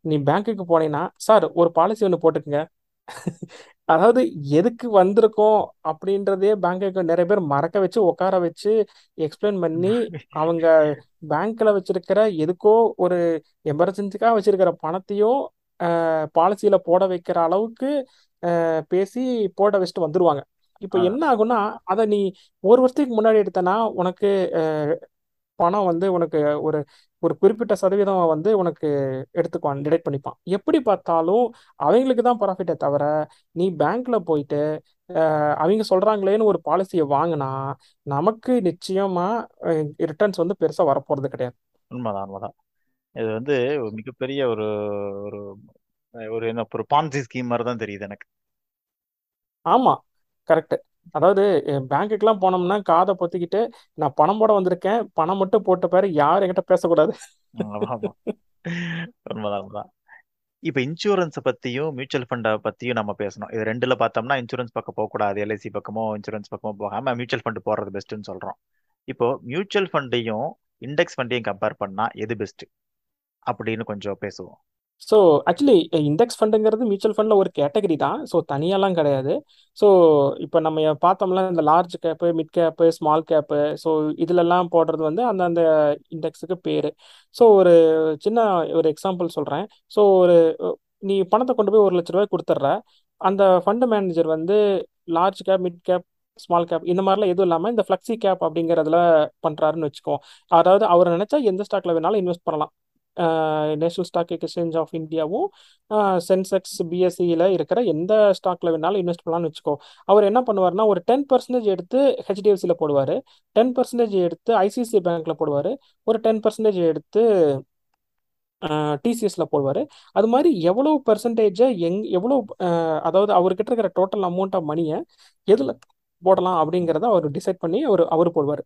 நீ பேங்க்குக்கு போனீங்கன்னா சார் ஒரு பாலிசி ஒன்று போட்டுக்குங்க. அதாவது எதுக்கு வந்திருக்கோம் அப்படின்றதே பேங்க்குக்கு நிறைய பேர் மறக்க வச்சு உட்கார வச்சு எக்ஸ்பிளைன் பண்ணி அவங்க பேங்க்ல வச்சிருக்கிற எதுக்கோ ஒரு எமர்ஜென்சிக்காக வச்சிருக்கிற பணத்தையும் பாலிசியில போட வைக்கிற அளவுக்கு பேசி போட வச்சுட்டு வந்துருவாங்க. இப்போ என்ன ஆகும்னா அதை நீ ஒரு வருஷத்துக்கு முன்னாடி எடுத்தனா உனக்கு பணம் வந்து உனக்கு ஒரு ஒரு குறிப்பிட்ட சதவீதம் வந்து உனக்கு எடுத்துக்குவான் டிடெக்ட் பண்ணிப்பான். எப்படி பார்த்தாலும் அவங்களுக்கு தான் ப்ராஃபிட்டே தவிர நீ பேங்க்ல போயிட்டு அவங்க சொல்றாங்களேன்னு ஒரு பாலிசியை வாங்கினா நமக்கு நிச்சயமா ரிட்டர்ன்ஸ் வந்து பெருசா வரப்போறது கிடையாது. உண்மைதான் உண்மைதான். இது வந்து மிகப்பெரிய ஒரு ஒரு ஒரு என்ன ஒரு பான்சி ஸ்கீம் மாதிரி தான் தெரியுது எனக்கு. ஆமா கரெக்ட் அதாவது பேங்க்குக்கெல்லாம் போனோம்னா காதை பொத்திக்கிட்டு நான் பணம் போட வந்திருக்கேன். பணம் மட்டும் போட்ட பேரு யாரும் என்கிட்ட பேசக்கூடாது. ம், இன்சூரன்ஸ் உண்மைதான் உண்மைதான். பத்தியும் மியூச்சுவல் ஃபண்டை பத்தியும் நம்ம பேசணும். இது ரெண்டுல பார்த்தோம்னா இன்சூரன்ஸ் பக்கம் போக கூடாது எல்ஐசி பக்கமோ இன்சூரன்ஸ் பக்கமோ போகாம மியூச்சுவல் ஃபண்ட் போடுறது பெஸ்ட்னு சொல்றோம். இப்போ மியூச்சுவல் ஃபண்டையும் இண்டெக்ஸ் ஃபண்டையும் கம்பேர் பண்ணா எது பெஸ்ட் அப்படின்னு கொஞ்சம் பேசுவோம். ஸோ ஆக்சுவலி இண்டெக்ஸ் ஃபண்டுங்கிறது மியூச்சுவல் ஃபண்டில் ஒரு கேட்டகரி தான். ஸோ தனியாலாம் கிடையாது. ஸோ இப்போ நம்ம பார்த்தோம்னா இந்த large cap mid cap small cap so இதுலலாம் போடுறது வந்து அந்தந்த இண்டெக்ஸுக்கு பேர். ஸோ ஒரு சின்ன ஒரு எக்ஸாம்பிள் சொல்கிறேன் ஸோ ஒரு நீ பணத்தை கொண்டு போய் ஒரு லட்ச ரூபாய் கொடுத்துட்ற. அந்த ஃபண்டு மேனேஜர் வந்து large cap mid cap small cap இந்த மாதிரிலாம் எதுவும் இல்லாமல் இந்த ஃப்ளெக்ஸி கேப் அப்படிங்கிறதுல பண்ணுறாருன்னு வச்சுக்கோ. அதாவது அவர் நினச்சா எந்த ஸ்டாக்ல வேணாலும் இன்வெஸ்ட் பண்ணலாம். நேஷனல் ஸ்டாக் எக்ஸ்சேஞ்ச் ஆஃப் இந்தியாவும் சென்செக்ஸ் பிஎஸ்சியில் இருக்கிற எந்த ஸ்டாக்ல வேணாலும் இன்வெஸ்ட் பண்ணலாம்னு வச்சுக்கோ. அவர் என்ன பண்ணுவார்னா ஒரு டென் பர்சன்டேஜ் எடுத்து ஹெச்டிஎஃப்சியில் போடுவார். டென் பர்சன்டேஜ் எடுத்து ஐசிசி பேங்க்ல போடுவார். ஒரு டென் பர்சன்டேஜ் எடுத்து டிசிஎஸ்ல போடுவார். அது மாதிரி எவ்வளோ பெர்சன்டேஜை எங் எவ்வளோ அதாவது அவர்கிட்ட இருக்கிற டோட்டல் அமௌண்ட் ஆஃப் மணியை எதில் போடலாம் அப்படிங்கிறத அவர் டிசைட் பண்ணி அவர் அவர் போடுவார்.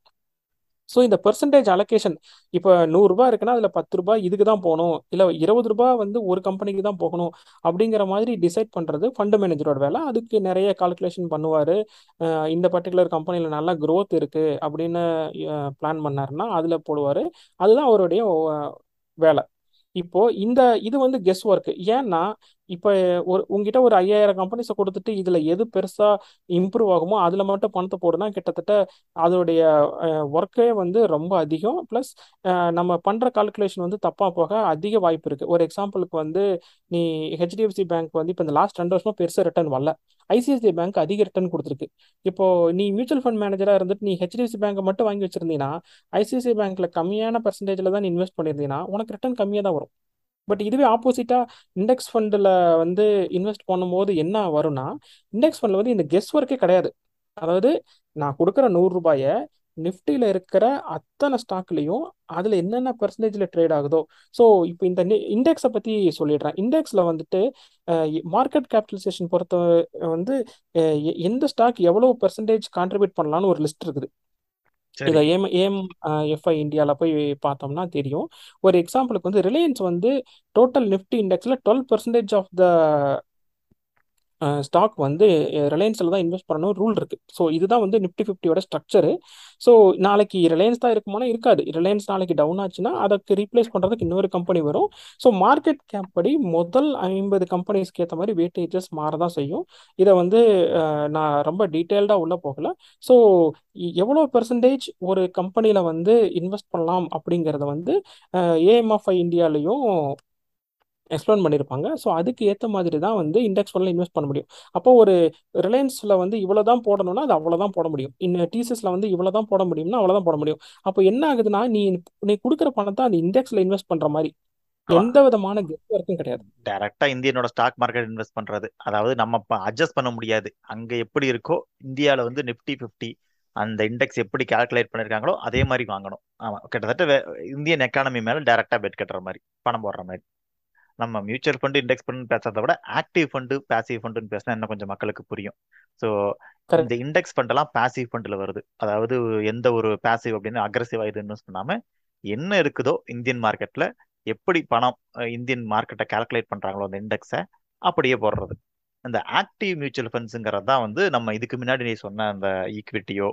ஸோ இந்த பெர்சன்டேஜ் அலோகேஷன் இப்போ நூறுரூபா இருக்குன்னா அதில் பத்து ரூபாய் இதுக்கு தான் போகணும். இல்லை இருபது ரூபாய் வந்து ஒரு கம்பெனிக்கு தான் போகணும் அப்படிங்கிற மாதிரி டிசைட் பண்ணுறது ஃபண்டு மேனேஜரோட வேலை. அதுக்கு நிறைய கால்குலேஷன் பண்ணுவார். இந்த பர்டிகுலர் கம்பெனியில் நல்லா க்ரோத் இருக்குது அப்படின்னு பிளான் பண்ணாருன்னா அதில் போடுவார். அதுதான் அவருடைய வேலை. இப்போ இந்த இது வந்து கெஸ் ஒர்க் ஏன்னா இப்போ ஒரு உங்ககிட்ட ஒரு ஐயாயிரம் கம்பெனிஸை கொடுத்துட்டு இதுல எது பெருசா இம்ப்ரூவ் ஆகுமோ அதுல மட்டும் பணத்தை போடுனா கிட்டத்தட்ட அதோடைய ஒர்க்கே வந்து ரொம்ப அதிகம். ப்ளஸ் நம்ம பண்ற கால்குலேஷன் வந்து தப்பா போக அதிக வாய்ப்பு இருக்கு. ஒரு எக்ஸாம்பிளுக்கு வந்து நீ ஹெச்டிஎஃப்சி பேங்க் வந்து இப்போ இந்த லாஸ்ட் ரெண்டு வருஷமா பெருசா ரிட்டர்ன் வரல. ஐசிஐசிஐ பேங்க் அதிக ரிட்டர்ன் கொடுத்துருக்கு. இப்போ நீ மியூச்சுவல் ஃபண்ட் மேனேஜரா இருந்துட்டு நீ ஹெச்டிஎஃப்சி பேங்க்கை மட்டும் வாங்கி வச்சிருந்தீங்கன்னா ஐசிஐசிஐ பேங்க்ல கம்மியான பர்சன்டேஜ்ல தான் நீ இன்வெஸ்ட் பண்ணியிருந்தீங்கன்னா உனக்கு ரிட்டர்ன் கம்மியாக தான் வரும். பட் இதுவே ஆப்போசிட்டாக இண்டெக்ஸ் ஃபண்டில் வந்து இன்வெஸ்ட் பண்ணும்போது என்ன வரும்னா இண்டெக்ஸ் ஃபண்டில் வந்து இந்த கெஸ் ஒர்க்கே கிடையாது. அதாவது நான் கொடுக்குற நூறு ரூபாயை நிஃப்டியில் இருக்கிற அத்தனை ஸ்டாக்லேயும் அதில் என்னென்ன பெர்சன்டேஜில் ட்ரேட் ஆகுதோ. ஸோ இப்போ இந்த இண்டெக்ஸை பற்றி சொல்லிடுறேன். இண்டெக்ஸில் வந்துட்டு மார்க்கெட் கேபிட்டலைசேஷன் பொறுத்த வந்து எ- எந்த ஸ்டாக் எவ்வளோ பெர்சன்டேஜ் கான்ட்ரிபியூட் பண்ணலான்னு ஒரு லிஸ்ட் இருக்குது. இதை ஏம் ஏம் எஃப்ஐ இந்தியாவில் போய் பார்த்தோம்னா தெரியும். ஒரு எக்ஸாம்பிளுக்கு வந்து ரிலையன்ஸ் வந்து total Nifty இண்டெக்ஸில் twelve percentage of the stock வந்து ரிலையன்ஸில் தான் இன்வெஸ்ட் பண்ணணும் ரூல் இருக்குது ஸோ இதுதான் வந்து நிஃப்டி ஃபிஃப்டியோட ஸ்ட்ரக்சரு ஸோ நாளைக்கு ரிலையன்ஸ் தான் இருக்குமானா இருக்காது. ரிலையன்ஸ் நாளைக்கு டவுன் ஆச்சுன்னா அதுக்கு ரீப்ளேஸ் பண்ணுறதுக்கு இன்னொரு கம்பெனி வரும். ஸோ மார்க்கெட் கேப் படி முதல் ஐம்பது கம்பெனிஸ்க்கு ஏற்ற மாதிரி வெயிட்டேஜஸ் மாற தான் செய்யும். இதை வந்து நான் ரொம்ப டீட்டெயில்டாக உள்ளே போகல. ஸோ எவ்வளோ பெர்சன்டேஜ் ஒரு கம்பெனியில் வந்து இன்வெஸ்ட் பண்ணலாம் அப்படிங்கிறத வந்து ஏஎம்எஃப்ஐ இந்தியாலையும் எக்ஸ்பிளைன் பண்ணியிருப்பாங்க ஸோ அதுக்கு ஏற்ற மாதிரி தான் வந்து இண்டெக்ஸ் ஃபண்டில் இன்வெஸ்ட் பண்ண முடியும். அப்போ ஒரு ரிலையன்ஸில் வந்து இவ்வளோ தான் போடணும்னா அது அவ்வளோ தான் போட முடியும். இன்னும் டிசிஎஸில் வந்து இவ்வளோ தான் போட முடியும்னா அவ்வளோ தான் போட முடியும். அப்போ என்ன ஆகுதுன்னா நீ நீ கொடுக்குற பணத்தை அந்த இண்டெக்ஸில் இன்வெஸ்ட் பண்ணுற மாதிரி. எந்த விதமான கெஸ் ஒர்க்கும் கிடையாது. டைரக்டா இந்தியனோட ஸ்டாக் மார்க்கெட் இன்வெஸ்ட் பண்றது. அதாவது நம்ம அட்ஜஸ்ட் பண்ண முடியாது. அங்க எப்படி இருக்கோ இந்தியால வந்து நிப்டி 50 அந்த இண்டெக்ஸ் எப்படி கால்குலேட் பண்ணிருக்காங்களோ அதே மாதிரி வாங்கணும். ஆமா கிட்டத்தட்ட இந்தியன் எக்கானமி மேல டைரக்டா பெட் கட்டுற மாதிரி பணம் போடுற மாதிரி. நம்ம மியூச்சுவல் ஃபண்ட் இண்டெக்ஸ் ஃபண்ட் பேசுறத விட ஆக்டிவ் ஃபண்டு பாசிவ் ஃபண்டுன்னு பேசினா இன்னும் கொஞ்சம் மக்களுக்கு புரியும். ஸோ இந்த இண்டெக்ஸ் ஃபண்ட் எல்லாம் பாசிவ் ஃபண்ட்ல வருது. அதாவது எந்த ஒரு பாசிவ் அப்படின்னு அக்ரஸிவா இது இன்வெஸ்ட் பண்ணாம என்ன இருக்குதோ இந்தியன் மார்க்கெட்ல எப்படி பணம் இந்தியன் மார்க்கெட்டை கால்குலேட் பண்றாங்களோ அந்த இண்டெக்ஸை அப்படியே போடுறது. இந்த ஆக்டிவ் மியூச்சுவல் ஃபண்ட்ஸுங்கிறது தான் வந்து நம்ம இதுக்கு முன்னாடி நீ சொன்ன அந்த ஈக்விட்டியோ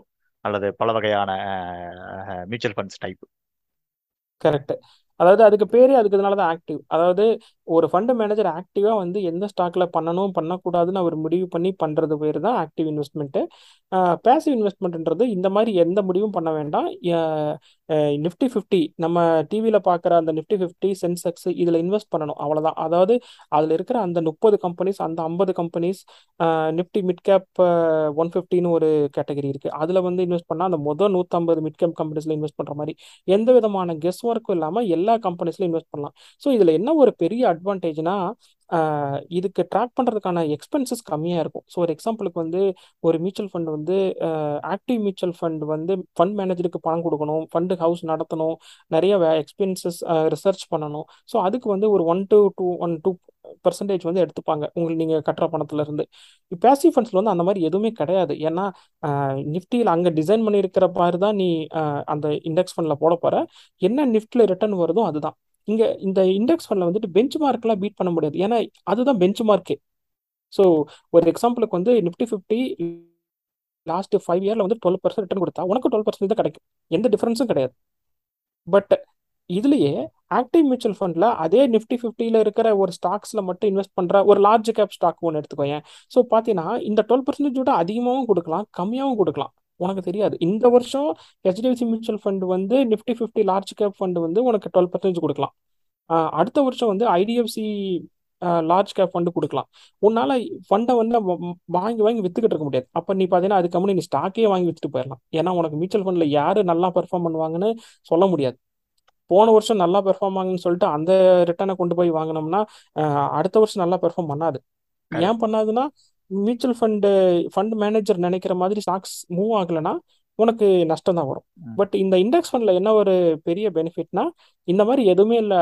அல்லது பல வகையான மியூச்சுவல் ஃபண்ட்ஸ் டைப் கரெக்ட் அதாவது அதுக்கு பேரே அதுக்கு தான் ஆக்டிவ் அதாவது ஒரு ஃபண்டு மேனேஜர் ஆக்டிவாக வந்து எந்த ஸ்டாக்ல பண்ணணும் பண்ணக்கூடாதுன்னு அவர் முடிவு பண்ணி பண்ணுறது பேர் தான் ஆக்டிவ் இன்வெஸ்ட்மெண்ட்டு பேசிவ் இன்வெஸ்ட்மெண்ட்ன்றது இந்த மாதிரி எந்த முடிவும் பண்ண வேண்டாம். நிஃப்டி ஃபிஃப்டி நம்ம டிவியில் பார்க்குற அந்த நிஃப்டி ஃபிஃப்டி சென்செக்ஸ் இதில் இன்வெஸ்ட் பண்ணணும். அவ்வளோதான் அதாவது அதில் இருக்கிற அந்த முப்பது கம்பெனிஸ் அந்த ஐம்பது companies Nifty mid cap one ஃபிஃப்டின்னு ஒரு கேட்டகரி இருக்குது அதில் வந்து இன்வெஸ்ட் பண்ணால் அந்த மொதல் நூற்றம்பது மிட் கேப் கம்பெனிஸில் இன்வெஸ்ட் பண்ணுற மாதிரி எந்த விதமான கெஸ் ஒர்க்கும் இல்லாமல் எல்லா எல்லா கம்பெனிஸ்லையும் இன்வெஸ்ட் பண்ணலாம். ஸோ இதில் என்ன ஒரு பெரிய அட்வான்டேஜ்னா இதுக்கு ட்ராக் பண்ணுறதுக்கான எக்ஸ்பென்சஸ் கம்மியாக இருக்கும். ஸோ ஒரு எக்ஸாம்பிளுக்கு வந்து ஒரு மியூச்சுவல் ஃபண்ட் வந்து ஆக்டிவ் மியூச்சுவல் ஃபண்ட் வந்து ஃபண்ட் மேனேஜருக்கு பணம் கொடுக்கணும் ஃபண்டு ஹவுஸ் நடத்தணும் நிறைய எக்ஸ்பென்சஸ் ரிசர்ச் பண்ணணும். ஸோ அதுக்கு வந்து ஒரு one to two one two percentage வந்து எடுத்துப்பாங்க. உங்களுக்கு நீங்கள் கட்டுற பணத்துல இருந்து. பேசிவ் ஃபண்ட்ஸில் வந்து அந்த மாதிரி எதுவுமே கிடையாது. ஏன்னா நிஃப்டியில் அங்கே டிசைன் பண்ணியிருக்கிற மாதிரி தான் நீ அந்த இண்டெக்ஸ் ஃபண்டில் போட போகிற என்ன நிஃப்டியில் ரிட்டர்ன் வருதோ அதுதான். இங்கே இந்த இண்டெக்ஸ் ஃபண்டில் வந்துட்டு பெஞ்ச் மார்க்லாம் பீட் பண்ண முடியாது. ஏன்னா அதுதான் பெஞ்ச் மார்க்கே ஸோ ஒரு எக்ஸாம்பிளுக்கு வந்து நிஃப்டி ஃபிஃப்டி லாஸ்ட் ஃபைவ் இயரில் வந்து டுவெல் பர்சன்ட் ரிட்டர்ன் கொடுத்தா உனக்கு டுவெல் பர்சன்ட் தான் கிடைக்கும். எந்த டிஃப்ரென்ஸும் கிடையாது. பட் இதுலேயே ஆக்டிவ் மியூச்சுவல் ஃபண்ட்ல அதே நிஃப்டி ஃபிஃப்டியில் இருக்கிற ஒரு ஸ்டாக்ஸில் மட்டும் இன்வெஸ்ட் பண்ணுற ஒரு லார்ஜ் கேப் ஸ்டாக் ஒன்று எடுத்துக்கோங்க ஸோ பார்த்தீங்கன்னா இந்த டுவெல் பர்சன்டேஜ் விட அதிகமாகவும் கொடுக்கலாம் கம்மியாகவும் கொடுக்கலாம். உனக்கு தெரியாது. இந்த வருஷம் ஹெச்டிஎஃப்சி மியூச்சுவல் ஃபண்ட் வந்து Nifty fifty large cap fund வந்து உனக்கு டுவெல் பர்சன்டேஜ் கொடுக்கலாம். அடுத்த வருஷம் வந்து ஐடிஎஃப்சி லார்ஜ் கேப் ஃபண்டு கொடுக்கலாம். உன்னால ஃபண்டை வந்து வாங்கி வாங்கி வித்துக்கிட்டு இருக்க முடியாது. அப்போ நீ பார்த்தீங்கன்னா அதுக்கு முன்னாடி நீ ஸ்டாக்கே வாங்கி வித்துட்டு போயிடலாம். ஏன்னா உனக்கு மியூச்சுவல் ஃபண்டில் யார் நல்லா பெர்ஃபார்ம் பண்ணுவாங்கன்னு சொல்ல முடியாது. போன வருஷம் நல்லா பெர்ஃபார்ம் ஆகுன்னு சொல்லிட்டு அந்த ரிட்டர்னை கொண்டு போய் வாங்கினோம்னா அடுத்த வருஷம் நல்லா பெர்ஃபார்ம் பண்ணாது. ஏன் பண்ணாதுன்னா மியூச்சுவல் ஃபண்டு ஃபண்ட் மேனேஜர் நினைக்கிற மாதிரி ஸ்டாக்ஸ் மூவ் ஆகலைன்னா உனக்கு நஷ்டம் தான் வரும். பட் இந்த இண்டெக்ஸ் ஃபண்ட்ல என்ன ஒரு பெரிய பெனிஃபிட்னா இந்த மாதிரி எதுவுமே இல்லை.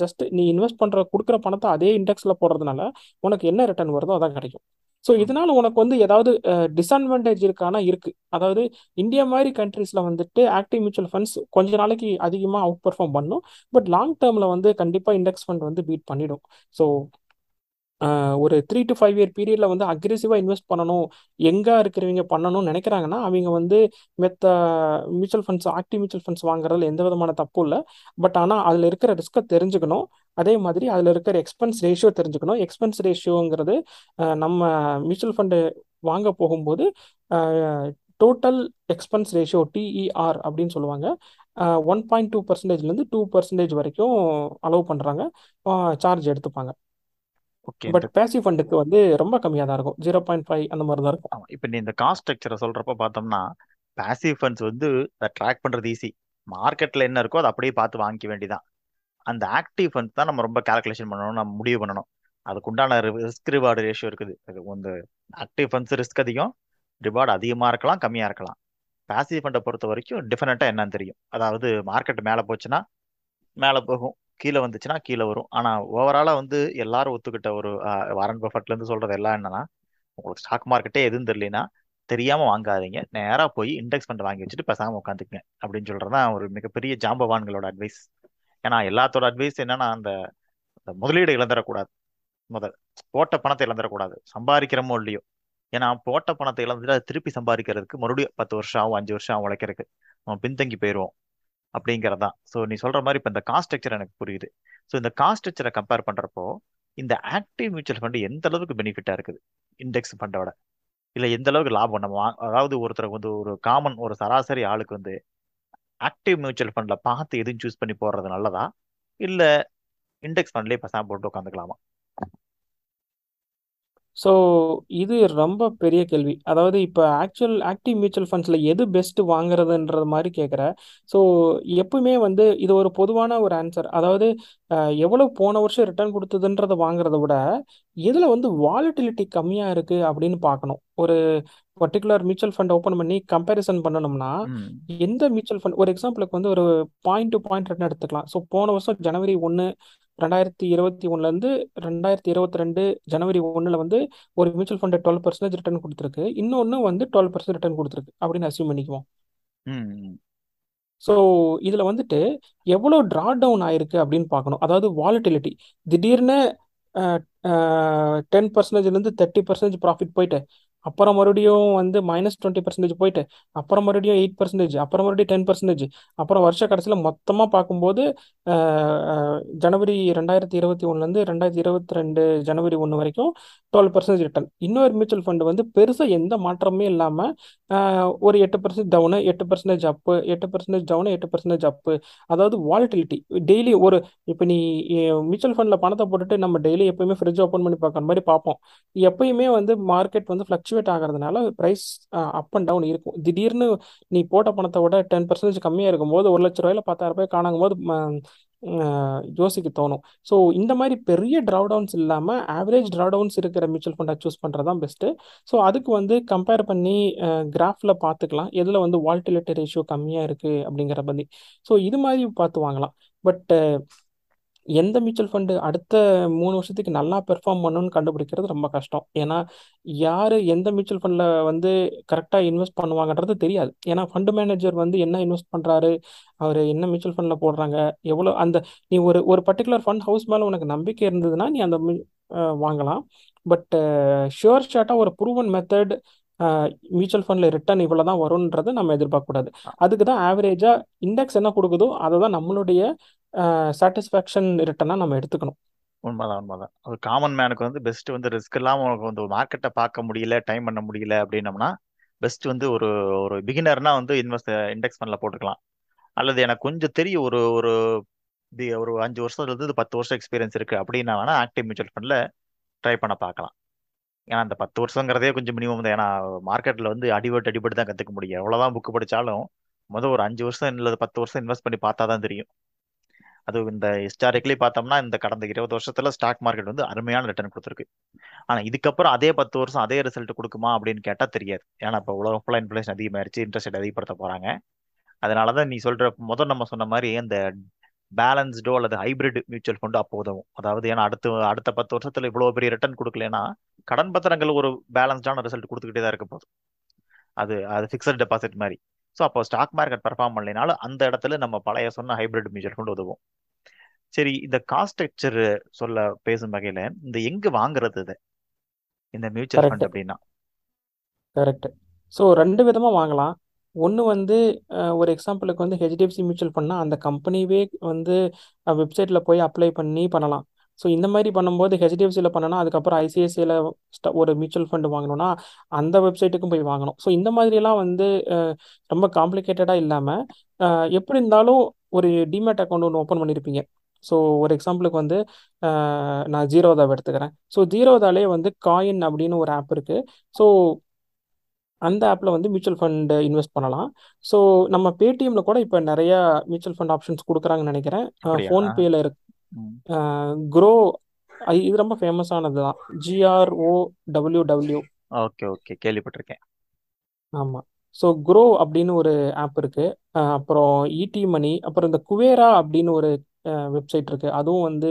ஜஸ்ட் நீ இன்வெஸ்ட் பண்ற கொடுக்குற பணத்தை அதே இண்டெக்ஸ்ல போடுறதுனால உனக்கு என்ன ரிட்டர்ன் வருதோ அதான் கிடைக்கும். ஸோ இதனால உனக்கு வந்து ஏதாவது டிஸ்அட்வான்டேஜ் இருக்கானா? இருக்கு. அதாவது இந்தியா மாதிரி கண்ட்ரீஸ்ல வந்துட்டு ஆக்டிவ் மியூச்சுவல் ஃபண்ட்ஸ் கொஞ்ச நாளைக்கு அதிகமாக அவுட் பர்ஃபார்ம் பண்ணும் பட் லாங் டேர்ம்ல வந்து கண்டிப்பாக இண்டெக்ஸ் ஃபண்ட் வந்து பீட் பண்ணிடும். ஸோ ஒரு த்ரீ டு ஃபைவ் இயர் பீரியடில் வந்து அக்ரெசிவாக இன்வெஸ்ட் பண்ணணும். எங்கே இருக்கிறவங்க பண்ணணும்னு நினைக்கிறாங்கன்னா அவங்க வந்து மெத்த mutual funds active mutual funds வாங்குறதுல எந்த விதமான தப்பும் இல்லை. பட் ஆனால் அதில் இருக்கிற ரிஸ்க்கை தெரிஞ்சுக்கணும். அதே மாதிரி அதில் இருக்கிற எக்ஸ்பென்ஸ் ரேஷியோ தெரிஞ்சுக்கணும். எக்ஸ்பென்ஸ் ரேஷியோங்கிறது நம்ம மியூச்சுவல் ஃபண்டு வாங்க போகும்போது டோட்டல் எக்ஸ்பென்ஸ் ரேஷியோ டிஇஆர் அப்படின்னு சொல்லுவாங்க. ஒன் பாயிண்ட் டூ பர்சன்டேஜ்லேருந்து டூ பர்சன்டேஜ் வரைக்கும் அலோவ் பண்ணுறாங்க சார்ஜ் எடுத்துப்பாங்க. ஓகே. பட் பேசிவ் ஃபண்டுக்கு வந்து ரொம்ப கம்மியாக தான் இருக்கும். ஜீரோ பாயிண்ட் ஃபைவ் அந்த மாதிரி தான் இருக்கும். இப்போ நீ இந்த காஸ்ட் ஸ்ட்ரக்சரை சொல்றப்ப பார்த்தோம்னா பாசிவ் ஃபண்ட்ஸ் வந்து அதை ட்ராக் பண்றது ஈஸி. மார்க்கெட்ல என்ன இருக்கோ அதை அப்படியே பார்த்து வாங்கிக்க வேண்டியதான் அந்த ஆக்டிவ் ஃபண்ட்ஸ் தான் நம்ம ரொம்ப கால்குலேஷன் பண்ணணும் நம்ம முடிவு பண்ணணும். அதுக்கு உண்டான ரிஸ்க் ரிவார்டு ரேஷியோ இருக்குது. வந்து ஆக்டிவ் ஃபண்ட்ஸ் ரிஸ்க் அதிகம் ரிவார்டு அதிகமாக இருக்கலாம் கம்மியாக இருக்கலாம். பாசிவ் ஃபண்டை பொறுத்த வரைக்கும் டிஃபரெண்ட்டாக என்னன்னு தெரியும். அதாவது மார்க்கெட் மேலே போச்சுன்னா மேலே போகும். கீழே வந்துச்சுன்னா கீழே வரும். ஆனால் ஓவராலாக வந்து எல்லாரும் ஒத்துக்கிட்ட ஒரு வாரன் பஃபர்ட்லேருந்து சொல்கிறது எல்லாம் என்னன்னா உங்களுக்கு ஸ்டாக் மார்க்கெட்டே எதுவும் தெரியலனா தெரியாமல் வாங்காதீங்க. நேராக போய் இண்டெக்ஸ் ஃபண்ட் வாங்கி வச்சுட்டு பேசாமல் உட்காந்துக்குங்க அப்படின்னு சொல்கிறது தான் ஒரு மிகப்பெரிய ஜாம்பவான்களோட அட்வைஸ் ஏன்னா எல்லாத்தோட அட்வைஸ் என்னன்னா அந்த முதலீடு இழந்துடக்கூடாது. முதல் போட்ட பணத்தை இழந்துடக்கூடாது. சம்பாதிக்கிறமோ இல்லையோ. ஏன்னா போட்ட பணத்தை இழந்துட்டு அதை திருப்பி சம்பாதிக்கிறதுக்கு மறுபடியும் பத்து வருஷம் ஆகும் அஞ்சு வருஷம் ஆகும் உழைக்கிறதுக்கு. நம்ம பின்தங்கி போயிடுவோம் அப்படிங்கிறது தான் ஸோ நீ சொல்ற மாதிரி இப்போ இந்த காஸ்ட் ஸ்ட்ரக்சர் எனக்கு புரியுது. ஸோ இந்த காஸ்ட் ஸ்ட்ரக்சரை கம்பேர் பண்றப்போ இந்த ஆக்டிவ் மியூச்சுவல் ஃபண்ட் எந்த அளவுக்கு பெனிஃபிட்டா இருக்குது? இண்டெக்ஸ் ஃபண்டோட இல்லை எந்த அளவுக்கு லாபம்? நம்ம அதாவது ஒருத்தருக்கு வந்து ஒரு காமன் ஒரு சராசரி ஆளுக்கு வந்து ஆக்டிவ் மியூச்சுவல் ஃபண்டில் பார்த்து எதுவும் சூஸ் பண்ணி போடுறது நல்லதா? இல்லை இண்டெக்ஸ் ஃபண்ட்லேயே பசாம போட்டு உட்காந்துக்கலாமா? ஸோ இது ரொம்ப பெரிய கேள்வி. அதாவது இப்போ ஆக்சுவல் ஆக்டிவ் மியூச்சுவல் ஃபண்ட்ஸில் எது பெஸ்ட் வாங்குறதுன்ற மாதிரி கேட்குற ஸோ எப்பவுமே வந்து இது ஒரு பொதுவான ஒரு ஆன்சர் அதாவது எவ்வளோ போன வருஷம் ரிட்டர்ன் கொடுத்ததுன்றதை வாங்குறத விட இதில் வந்து வாலிட்டிலிட்டி கம்மியாக இருக்குது அப்படின்னு பார்க்கணும் ஒரு பர்டிகுலர் மியூச்சுவல் ஃபண்ட் ஓப்பன் பண்ணி கம்பேரிசன் பண்ணணும்னா எந்த மியூச்சுவல் ஃபண்ட் ஒரு எக்ஸாம்பிளுக்கு வந்து ஒரு பாயிண்ட் டு பாயிண்ட் ரிட்டர்ன் எடுத்துக்கலாம். ஸோ போன வருஷம் ஜனவரி ஒன்று ரெண்டாயிரத்தி இருபத்தி ஒன்னுலேருந்து ரெண்டாயிரத்தி இருபத்தி ரெண்டு ஜனவரி ஒன்றில் வந்து ஒரு mutual fund twelve percentage return கொடுத்துருக்கு. இன்னொன்று வந்து டுவெல் பர்சன்ட் ரிட்டர்ன் கொடுத்துருக்கு அப்படின்னு அசியூம் பண்ணிக்குவோம். ஸோ இதில் வந்துட்டு எவ்வளோ ட்ரா டவுன் ஆயிருக்கு அப்படின்னு பார்க்கணும். அதாவது வாலிட்டிலிட்டி திடீர்னு டென் பர்சன்டேஜ்லேருந்து தேர்ட்டி பர்சன்டேஜ் ப்ராஃபிட் போயிட்டு அப்புறம் மறுபடியும் வந்து மைனஸ் டுவெண்ட்டி பர்சன்டேஜ் போயிட்டு அப்புறம் மறுபடியும் எயிட் பர்சன்டேஜ் அப்புறம் மறுபடியும் டென் பர்சன்டேஜ் அப்புறம் வருஷ கடைசியில் மொத்தமாக பார்க்கும்போது ஜனவரி ரெண்டாயிரத்தி இருபத்தி ஒன்றுலேருந்து ரெண்டாயிரத்தி இருபத்தி ரெண்டு ஜனவரி ஒன்று வரைக்கும் டுவெல் பர்சன்டேஜ் ரிட்டர்ன் இன்னொரு மியூச்சுவல் ஃபண்டு வந்து பெருசாக எந்த மாற்றமே இல்லாமல் ஒரு எட்டு பர்சன்டேஜ் டவுனு எட்டு பர்சன்டேஜ் அப்பு எட்டு பர்சன்டேஜ் டவுனு எட்டு பர்சன்டேஜ் அப்பு அதாவது வாலிட்டிலிட்டி டெய்லி ஒரு இப்போ நீ மியூச்சுவல் ஃபண்டில் பணத்தை போட்டுட்டு நம்ம டெய்லி எப்பயுமே ஃப்ரிட்ஜ் ஓப்பன் பண்ணி பார்க்குற மாதிரி பார்ப்போம். எப்பயுமே வந்து மார்க்கெட் வந்து ஃப்ளக்சுவேட் ஆகிறதுனால ப்ரைஸ் அப் அண்ட் டவுன் இருக்கும். திடீர்னு நீ போட்ட பணத்தை விட டென் பர்சன்டேஜ் கம்மியாக இருக்கும்போது ஒரு லட்ச ரூபாயில் பத்தாயிரம் ரூபாய் காணாங்கும் போது யோசிக்க தோணும். ஸோ இந்த மாதிரி பெரிய ட்ராடவுன்ஸ் இல்லாமல் ஆவரேஜ் ட்ராடவுன்ஸ் இருக்கிற மியூச்சுவல் ஃபண்டை சூஸ் பண்ணுறது தான் பெஸ்ட்டு ஸோ அதுக்கு வந்து கம்பேர் பண்ணி கிராஃபில் பார்த்துக்கலாம். எதில் வந்து வால்டிலிட்டி ரேஷியோ கம்மியாக இருக்குது அப்படிங்கிற பற்றி ஸோ இது மாதிரி பார்த்து வாங்கலாம். பட் எந்த மியூச்சுவல் ஃபண்டு அடுத்த மூணு வருஷத்துக்கு நல்லா பெர்ஃபார்ம் பண்ணணும்னு கண்டுபிடிக்கிறது ரொம்ப கஷ்டம். ஏன்னா யார் எந்த மியூச்சுவல் ஃபண்டில் வந்து கரெக்டாக இன்வெஸ்ட் பண்ணுவாங்கன்றது தெரியாது. ஏன்னா ஃபண்டு மேனேஜர் வந்து என்ன இன்வெஸ்ட் பண்ணுறாரு அவர் என்ன மியூச்சுவல் ஃபண்டில் போடுறாங்க? எவ்வளோ அந்த நீ ஒரு ஒரு பர்டிகுலர் ஃபண்ட் ஹவுஸ் மேலே உனக்கு நம்பிக்கை இருந்ததுன்னா நீ அந்த வாங்கலாம். பட் ஷுவர் ஷார்ட்டாக ஒரு ப்ரூவன் மெத்தட் மியூச்சுவல் ஃபண்டில் ரிட்டர்ன் இவ்வளோ தான் வரும்ன்றதை நம்ம எதிர்பார்க்கக்கூடாது. அதுக்கு தான் ஆவரேஜாக இண்டெக்ஸ் என்ன கொடுக்குதோ அதை தான் நம்மளுடைய சாட்டிஸ்ஃபேக்ஷன் ரிட்டர்னாக நம்ம எடுத்துக்கணும். உண்மைதான் உண்மைதான். ஒரு காமன் மேனுக்கு வந்து பெஸ்ட் வந்து ரிஸ்க் இல்லாம உனக்கு வந்து மார்க்கெட்டை பார்க்க முடியல டைம் பண்ண முடியல அப்படின்னம்னா பெஸ்ட் வந்து ஒரு ஒரு பிகினர்னா வந்து இன்வெஸ்ட் இண்டெக்ஸ் ஃபண்ட்ல போட்டுக்கலாம். அல்லது எனக்கு கொஞ்சம் தெரியும் ஒரு ஒரு தி- ஒரு அஞ்சு வருஷத்துல இருந்து பத்து வருஷம் எக்ஸ்பீரியன்ஸ் இருக்கு அப்படின்னா வேணா ஆக்டிவ் மியூச்சுவல் ஃபண்ட்ல ட்ரை பண்ண பார்க்கலாம். ஏன்னா அந்த பத்து வருஷங்கிறதே கொஞ்சம் மினிமம் தான். ஏன்னா மார்க்கெட்ல வந்து அடிபட்டு அடிபட்டு தான் கத்துக்க முடியும். எவ்வளவுதான் புக் படிச்சாலும் முதல் ஒரு அஞ்சு வருஷம் இல்லை பத்து வருஷம் இன்வெஸ்ட் பண்ணி பார்த்தா தான் தெரியும். அது இந்த ஹிஸ்டாரிக்கலி பார்த்தோம்னா இந்த கடந்த இருபது வருஷத்துல ஸ்டாக் மார்க்கெட் வந்து அருமையான ரிட்டர்ன் கொடுத்துருக்கு. ஆனா இதுக்கப்புறம் அதே பத்து வருஷம் அதே ரிசல்ட் கொடுக்குமா அப்படின்னு கேட்டா தெரியாது. ஏன்னா இப்போ உலகம் ஃபுல்லாக இன்ஃபிளேஷன் அதிகமாயிருச்சு இன்ட்ரெஸ்ட் ரேட் அதிகப்படுத்த போறாங்க. அதனாலதான் நீ சொல்ற முதல் நம்ம சொன்ன மாதிரி இந்த பேலன்ஸ்டோ அல்லது ஹைபிரிட் மியூச்சுவல் ஃபண்டு அப்போ உதவும். அதாவது ஏன்னா அடுத்த அடுத்த பத்து வருஷத்துல இவ்வளோ பெரிய ரிட்டர்ன் கொடுக்கலன்னா கடன் பத்திரங்கள் ஒரு பேலன்ஸ்டான ரிசல்ட் கொடுத்துக்கிட்டே தான் இருக்க போகுது. அது அது ஃபிக்ஸட் டெபாசிட் மாதிரி. ஸோ அப்போ ஸ்டாக் மார்க்கெட் பெர்ஃபார்ம் பண்ணலைனாலும் அந்த இடத்துல நம்ம பழைய சொன்ன ஹைபிரிட் மியூச்சுவல் ஃபண்ட் உதவும். சரி இந்த காஸ்ட் ஸ்ட்ரக்சர் சொல்ல பேசும் வகையில இந்த எங்க வாங்குறது இது? இந்த மியூச்சுவல் ஃபண்ட் அப்படின்னா. கரெக்ட் ஸோ ரெண்டு விதமாக வாங்கலாம். ஒன்று வந்து ஒரு எக்ஸாம்பிளுக்கு வந்து ஹெச்டிஎஃப்சி மியூச்சுவல் ஃபண்ட்னா அந்த கம்பெனிவே வந்து வெப்சைட்டில் போய் அப்ளை பண்ணி பண்ணலாம். ஸோ இந்த மாதிரி பண்ணும்போது ஹெச்டிஎஃப்சியில் பண்ணனா அதுக்கப்புறம் ஐசிஐசியில் ஒரு மியூச்சுவல் ஃபண்ட் வாங்கணும்னா அந்த வெப்சைட்டுக்கும் போய் வாங்கணும். ஸோ இந்த மாதிரியெல்லாம் வந்து ரொம்ப காம்ப்ளிகேட்டடாக இல்லாமல் எப்படி இருந்தாலும் ஒரு டிமேட் அக்கௌண்ட் ஒன்று ஓப்பன் பண்ணியிருப்பீங்க ஸோ ஒரு எக்ஸாம்பிளுக்கு வந்து நான் ஜீரோதாவை எடுத்துக்கிறேன். ஸோ ஜீரோதாலே வந்து காயின் அப்படின்னு ஒரு ஆப் இருக்குது ஸோ அந்த ஆப்பில் வந்து மியூச்சுவல் ஃபண்ட் இன்வெஸ்ட் பண்ணலாம். ஸோ நம்ம பேடிஎம்ல கூட இப்போ நிறைய மியூச்சுவல் ஃபண்ட் ஆப்ஷன்ஸ் கொடுக்குறாங்கன்னு நினைக்கிறேன். ஃபோன்பேயில் இருக்கு. க்ரோ இது ரொம்ப ஃபேமஸானது தான் G R O W W okay okay கேள்விப்பட்டிருக்கேன். ஆமாம் ஸோ க்ரோ அப்படின்னு ஒரு ஆப் இருக்குது அப்புறம் இடி மணி அப்புறம் இந்த குவேரா அப்படின்னு ஒரு வெப்சைட் இருக்குது அதுவும் வந்து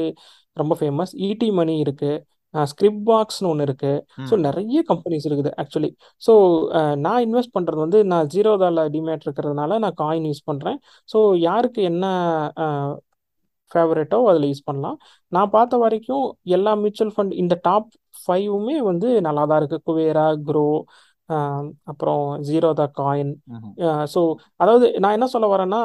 ரொம்ப ஃபேமஸ் இடி மணி இருக்குது ஸ்கிரிப் பாக்ஸ்னு ஒன்று இருக்குது ஸோ நிறைய கம்பெனிஸ் இருக்குது ஆக்சுவலி ஸோ நான் இன்வெஸ்ட் பண்ணுறது வந்து நான் ஜீரோதால டிமேட் இருக்கிறதுனால நான் காயின் யூஸ் பண்ணுறேன் ஸோ யாருக்கு என்ன ஃபேவரட்டோ அதில் யூஸ் பண்ணலாம். நான் பார்த்த வரைக்கும் எல்லா மியூச்சுவல் ஃபண்ட் இந்த டாப் ஃபைவுமே வந்து நல்லா தான் இருக்குது குவேரா க்ரோ அப்புறம் ஜீரோதா காயின் ம்ஹும். ஸோ அதாவது நான் என்ன சொல்ல வரேன்னா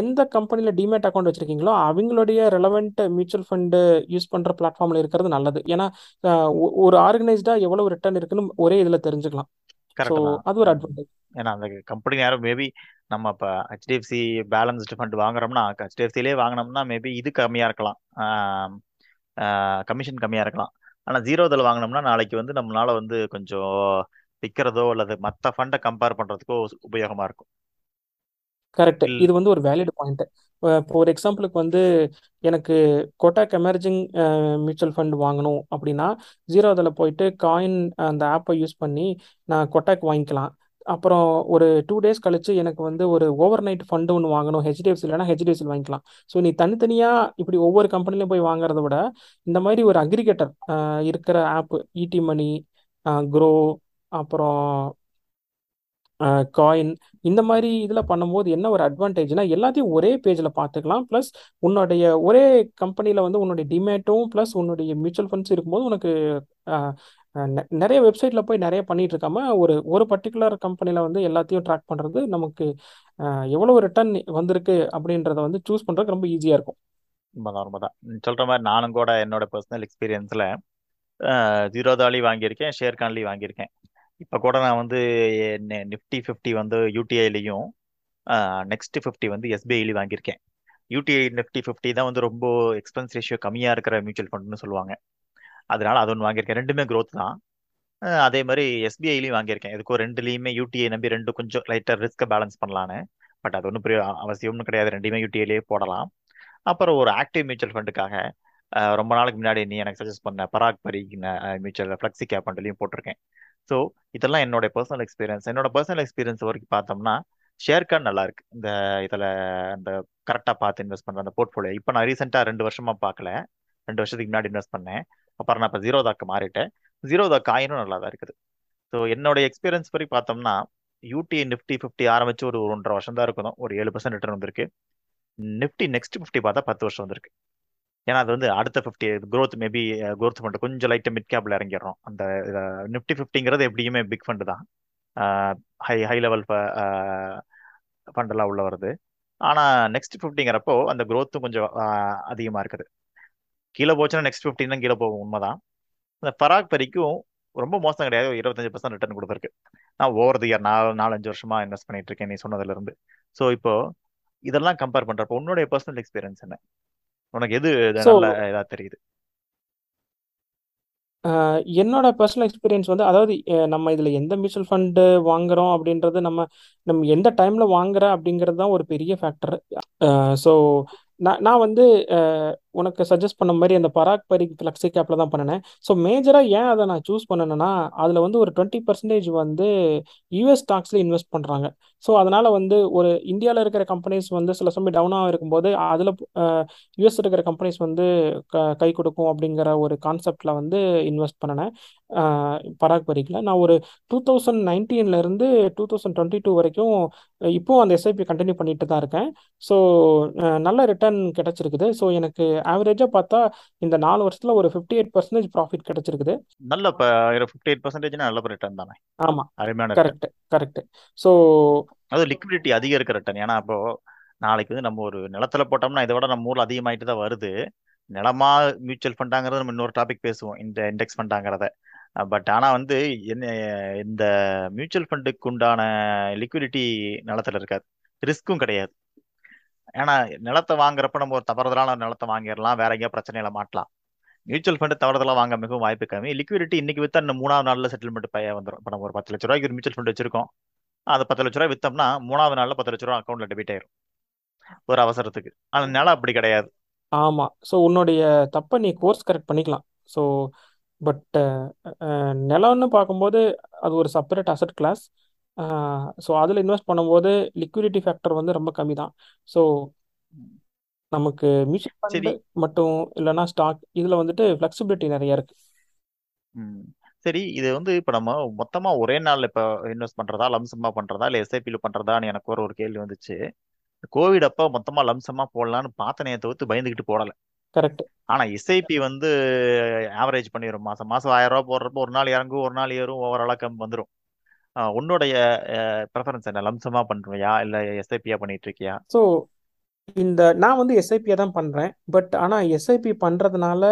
எந்த கம்பெனியில் டிமேட் அக்கௌண்ட் வச்சுருக்கீங்களோ அவங்களுடைய ரெலவெண்ட் மியூச்சுவல் ஃபண்டு யூஸ் பண்ணுற பிளாட்ஃபார்மில் இருக்கிறது நல்லது. ஏன்னா ஒரு ஆர்கனைஸ்டாக எவ்வளவு ரிட்டர்ன் இருக்குன்னு ஒரே இதில் தெரிஞ்சுக்கலாம். ஸோ அது ஒரு. அட்வான்டேஜ் ஏன்னா அந்த கம்பெனி யாரும் மேபி நம்ம இப்போ ஹெச்டிஎஃப்சி பேலன்ஸ்டு ஃபண்ட் வாங்குறோம்னா ஹெச்டிஎஃப்சிலே வாங்கினோம்னா மேபி இது கம்மியாக இருக்கலாம். கமிஷன் கம்மியாக இருக்கலாம். ஆனால் ஜீரோதில் வாங்கினோம்னா நாளைக்கு வந்து நம்மளால வந்து கொஞ்சம் விற்கிறதோ அல்லது மற்ற ஃபண்டை கம்பேர் பண்ணுறதுக்கோ உபயோகமாக இருக்கும். கரெக்ட் இது வந்து ஒரு வேலிட் பாயிண்ட் ஒரு எக்ஸாம்பிளுக்கு வந்து எனக்கு கோட்டாக் எமர்ஜிங் மியூச்சுவல் ஃபண்ட் வாங்கணும் அப்படின்னா ஜீரோ அதில் போயிட்டு காயின் அந்த ஆப்பை யூஸ் பண்ணி நான் கொட்டாக் வாங்கிக்கலாம். அப்புறம் ஒரு டூ டேஸ் கழிச்சு எனக்கு வந்து ஒரு ஓவர் நைட் ஃபண்டு ஒன்று வாங்கணும் ஹெச்டிஎஃப்சி இல்லைனா ஹெச்டிஎஃப்சி வாங்கிக்கலாம். ஸோ நீ தனித்தனியாக இப்படி ஒவ்வொரு கம்பெனிலையும் போய் வாங்குறத விட இந்த மாதிரி ஒரு அக்ரிகேட்டர் இருக்கிற ஆப் இடி மணி க்ரோ அப்புறம் காயின் இந்த மாதிரி இதில் பண்ணும்போது என்ன ஒரு அட்வான்டேஜ்னா எல்லாத்தையும் ஒரே பேஜில் பார்த்துக்கலாம். ப்ளஸ் உன்னுடைய ஒரே கம்பெனியில் வந்து உன்னுடைய டிமேட்டும் ப்ளஸ் உன்னுடைய மியூச்சுவல் ஃபண்ட்ஸ் இருக்கும்போது உனக்கு நிறைய வெப்சைட்ல போய் நிறைய பண்ணிட்டு இருக்காம ஒரு ஒரு பர்டிகுலர் கம்பெனில வந்து எல்லாத்தையும் ட்ராக் பண்றது நமக்கு எவ்வளவு ரிட்டர்ன் வந்திருக்கு அப்படின்றத வந்து சூஸ் பண்றதுக்கு ரொம்ப ஈஸியா இருக்கும். உண்மைதான் உண்மைதான். சொல்ற மாதிரி நானும் கூட என்னோட பர்சனல் எக்ஸ்பீரியன்ஸ்ல ஜீரோதாலி வாங்கியிருக்கேன் ஷேர்கான்லி வாங்கியிருக்கேன். இப்போ கூட நான் வந்து நிஃப்டி ஃபிஃப்டி வந்து யூடிஐலையும் நெக்ஸ்ட் ஃபிஃப்டி வந்து எஸ்பிஐலையும் வாங்கியிருக்கேன். யூடிஐ நிஃப்டி ஃபிஃப்டி தான் வந்து ரொம்ப எக்ஸ்பென்ஸ் ரேஷியோ கம்மியாக இருக்கிற மியூச்சுவல் ஃபண்ட்னு சொல்லுவாங்க. அதனால அது ஒன்று வாங்கியிருக்கேன். ரெண்டுமே க்ரோத் தான். அதே மாதிரி எஸ்பிஐலையும் வாங்கியிருக்கேன். இதுக்கும் ரெண்டுலேயுமே யூடிஐ நம்பி ரெண்டு கொஞ்சம் லைட்டாக ரிஸ்க்கை பேலன்ஸ் பண்ணலான்னு. பட் அது ஒன்றும் பெரிய அவசியம்னு கிடையாது. ரெண்டுமே யூடிஐலேயே போடலாம். அப்புறம் ஒரு ஆக்டிவ் மியூச்சுவல் ஃபண்டுக்காக ரொம்ப நாளுக்கு முன்னாடி நீ எனக்கு சஜஸ்ட் பண்ண பராக் பரி மியூச்சுவல் ஃப்ளெக்ஸி கேப் ஃபண்ட்லையும் போட்டிருக்கேன். ஸோ இதெல்லாம் என்னோட பர்சனல் எக்ஸ்பீரியன்ஸ் என்னோட பர்சனல் எக்ஸ்பீரியன்ஸ் வரைக்கும் பார்த்தோம்னா ஷேர்கான் நல்லா இருக்கு. இந்த இதில் அந்த கரெக்டாக பார்த்து இன்வெஸ்ட் பண்ணுற அந்த போர்ட்ஃபோலியோ இப்போ நான் ரீசெண்டாக ரெண்டு வருஷமாக பார்க்கல. ரெண்டு வருஷத்துக்கு முன்னாடி இன்வெஸ்ட் பண்ணேன். அப்புறம் நான் இப்போ ஜீரோதாக்கு மாறிட்டேன். ஜீரோதா காயினும் நல்லா தான் இருக்குது. ஸோ என்னோட எக்ஸ்பீரியன்ஸ் படி பார்த்தோம்னா யூடி நிஃப்டி ஃபிஃப்டி ஆரம்பிச்சு ஒரு ஒன்றரை வருஷம் தான் இருக்கணும் ஒரு ஏழு பர்சன்ட் ரிட்டர்ன் வந்திருக்கு. நிஃப்டி நெக்ஸ்ட் ஃபிஃப்டி பார்த்தா பத்து வருஷம் வந்திருக்கு. ஏன்னா அது வந்து அடுத்த fifty growth maybe growth fund கொஞ்சம் லைட்டாக மிட் கேப்ல இறங்கிடுறோம். அந்த நிஃப்டி ஃபிஃப்டிங்கிறது எப்படியுமே பிக் ஃபண்டு தான். ஹை ஹை லெவல் ஃபண்டெல்லாம் உள்ள வருது. ஆனால் நெக்ஸ்ட் ஃபிஃப்டிங்கிறப்போ அந்த க்ரோத்தும் கொஞ்சம் அதிகமாக இருக்குது. கீழே போச்சுன்னா நெக்ஸ்ட் ஃபிஃப்டின் கீழே போகும். உண்மைதான். இந்த பராக் பரிக்கும் ரொம்ப மோசம் கிடையாது. ஒரு இருபத்தஞ்சு பர்சன்ட் ரிட்டர்ன் கொடுத்துருக்கு. நான் ஓவர் தி இயர் நாலு நாலஞ்சு வருஷமா இன்வெஸ்ட் பண்ணிட்டு இருக்கேன் நீ சொன்னதுல இருந்து. ஸோ இப்போ இதெல்லாம் கம்பேர் பண்றப்போ உன்னுடைய பர்சனல் எக்ஸ்பீரியன்ஸ் என்ன? உனக்கு எது நல்ல இதா தெரியுது? என்னோட பர்சனல் எக்ஸ்பீரியன்ஸ் வந்து அதாவது நம்ம இதில் எந்த மியூச்சுவல் ஃபண்டு வாங்குறோம் அப்படின்றது நம்ம நம்ம எந்த டைமில் வாங்குற அப்படிங்கிறது தான் ஒரு பெரிய ஃபேக்டர் ஸோ நான் நான் வந்து உனக்கு சஜஸ்ட் பண்ண மாதிரி அந்த பராக் பரி ஃப்ளெக்ஸி கேப்பில் தான் பண்ணினேன். ஸோ மேஜராக ஏன் அதை நான் சூஸ் பண்ணேன்னா அதில் வந்து ஒரு டுவெண்ட்டி பர்சன்டேஜ் வந்து யூஎஸ் ஸ்டாக்ஸில் இன்வெஸ்ட் பண்ணுறாங்க ஸோ அதனால் வந்து ஒரு இந்தியாவில் இருக்கிற கம்பெனிஸ் வந்து சில சமயம் டவுனாக இருக்கும்போது அதில் யூஎஸ் இருக்கிற கம்பெனிஸ் வந்து க கை கொடுக்கும் அப்படிங்கிற ஒரு கான்செப்டில் வந்து இன்வெஸ்ட் பண்ணினேன். பராக் பரிக்கில். நான் ஒரு டூ தௌசண்ட் நைன்டீன்லேருந்து டூ தௌசண்ட் டுவெண்ட்டி டூ வரைக்கும் இப்போவும் அந்த எஸ்ஐபி கண்டினியூ பண்ணிட்டு தான் இருக்கேன். ஸோ நல்ல ரிட்டர்ன் கிடச்சிருக்குது. ஸோ எனக்கு ஆவரேஜாக பார்த்தா இந்த நாலு வருஷத்தில் ஒரு ஃபிஃப்டி எயிட் பர்சன்டேஜ் ப்ராஃபிட் கிடைச்சிருக்குது. நல்ல ஃபிஃப்டி எயிட் பர்சன்டேஜ்னா நல்ல ரிட்டர்ன் தானே? ஆமாம் அருமையான கரெக்ட் கரெக்ட் ஸோ அது லிக்விடிட்டி அதிகம் இருக்க ரிட்டர்ன் ஏன்னா இப்போ நாளைக்கு வந்து நம்ம ஒரு நிலத்துல போட்டோம்னா இதை விட நம்ம ஊர்ல அதிகமாயிட்டு தான் வருது. நிலமா மியூச்சுவல் ஃபண்டாங்கிறது நம்ம இன்னொரு டாபிக் பேசுவோம் இந்த இண்டெக்ஸ் ஃபண்டாங்கிறத பட் ஆனா வந்து என்ன இந்த மியூச்சுவல் ஃபண்டுக்கு உண்டான லிக்விடிட்டி நிலத்துல இருக்காது. ரிஸ்க்கும் கிடையாது. ஏன்னா நிலத்தை வாங்குறப்ப நம்ம ஒரு தவறுதலான நிலத்தை வாங்கிடலாம் வேற எங்கேயா பிரச்சனையில மாட்டலாம். மியூச்சுவல் ஃபண்டு தவறுதலா வாங்க மிகவும் வாய்ப்பு கம்மி. லிக்விடிட்டி இன்னைக்கு வித்தா இன்னும் மூணாவது நாளில் செட்டில்மெண்ட் பைய வந்துடும் இப்போ நம்ம ஒரு பத்து லட்ச ரூபாய்க்கு ஒரு மியூச்சுவல் ஃபண்ட் வச்சிருக்கோம். அது பத்து லட்ச ரூபாய் வித்தோம்னா மூணாவது நாள்ல பத்து லட்ச ரூபா அக்கௌண்ட்ல டெபிட் ஆயிரும். ஒரு அவசரத்துக்கு. ஆனால் நிலம் அப்படி கிடையாது. ஆமாம் ஸோ உன்னுடைய தப்பை நீ கோர்ஸ் கரெக்ட் பண்ணிக்கலாம். ஸோ பட் நிலம்னு பார்க்கும்போது அது ஒரு செப்பரேட் அசட் கிளாஸ் ஸோ அதில் இன்வெஸ்ட் பண்ணும்போது லிக்விடிட்டி ஃபேக்டர் வந்து ரொம்ப கம்மி தான் ஸோ நமக்கு மியூச்சுவல் ஃபண்டு மட்டும் இல்லைன்னா ஸ்டாக் இதில் வந்துட்டு ஃப்ளெக்சிபிலிட்டி நிறைய இருக்கு. சரி இது வந்து இப்ப நம்ம மொத்தமா ஒரே நாள்ல இப்ப இன்வெஸ்ட் பண்றதா லம்சமா பண்றதா இல்ல எஸ்ஐபில பண்றதான்னு எனக்கு ஒரு ஒரு கேள்வி வந்துச்சு. கோவிட் அப்ப மொத்தமா லம்சமா போடலான்னு பார்த்தனைய தவிர்த்து பயந்துகிட்டு போடல. கரெக்ட் ஆனா எஸ்ஐபி வந்து ஆவரேஜ் பண்ணிடும் மாசம் மாசம் ஆயிரம் ரூபாய் போடுறப்போ ஒரு நாள் இறங்கும் ஒரு நாள் ஏறும் ஓவராலா கம் வந்துடும் உன்னுடைய ப்ரெஃபரன்ஸ் என்ன? லம்சமா பண்றியா? இல்ல எஸ்ஐபியா பண்ணிட்டு இருக்கியா ஸோ இந்த நான் வந்து எஸ்ஐபியை தான் பண்ணுறேன் பட் ஆனால் எஸ்ஐபி பண்ணுறதுனால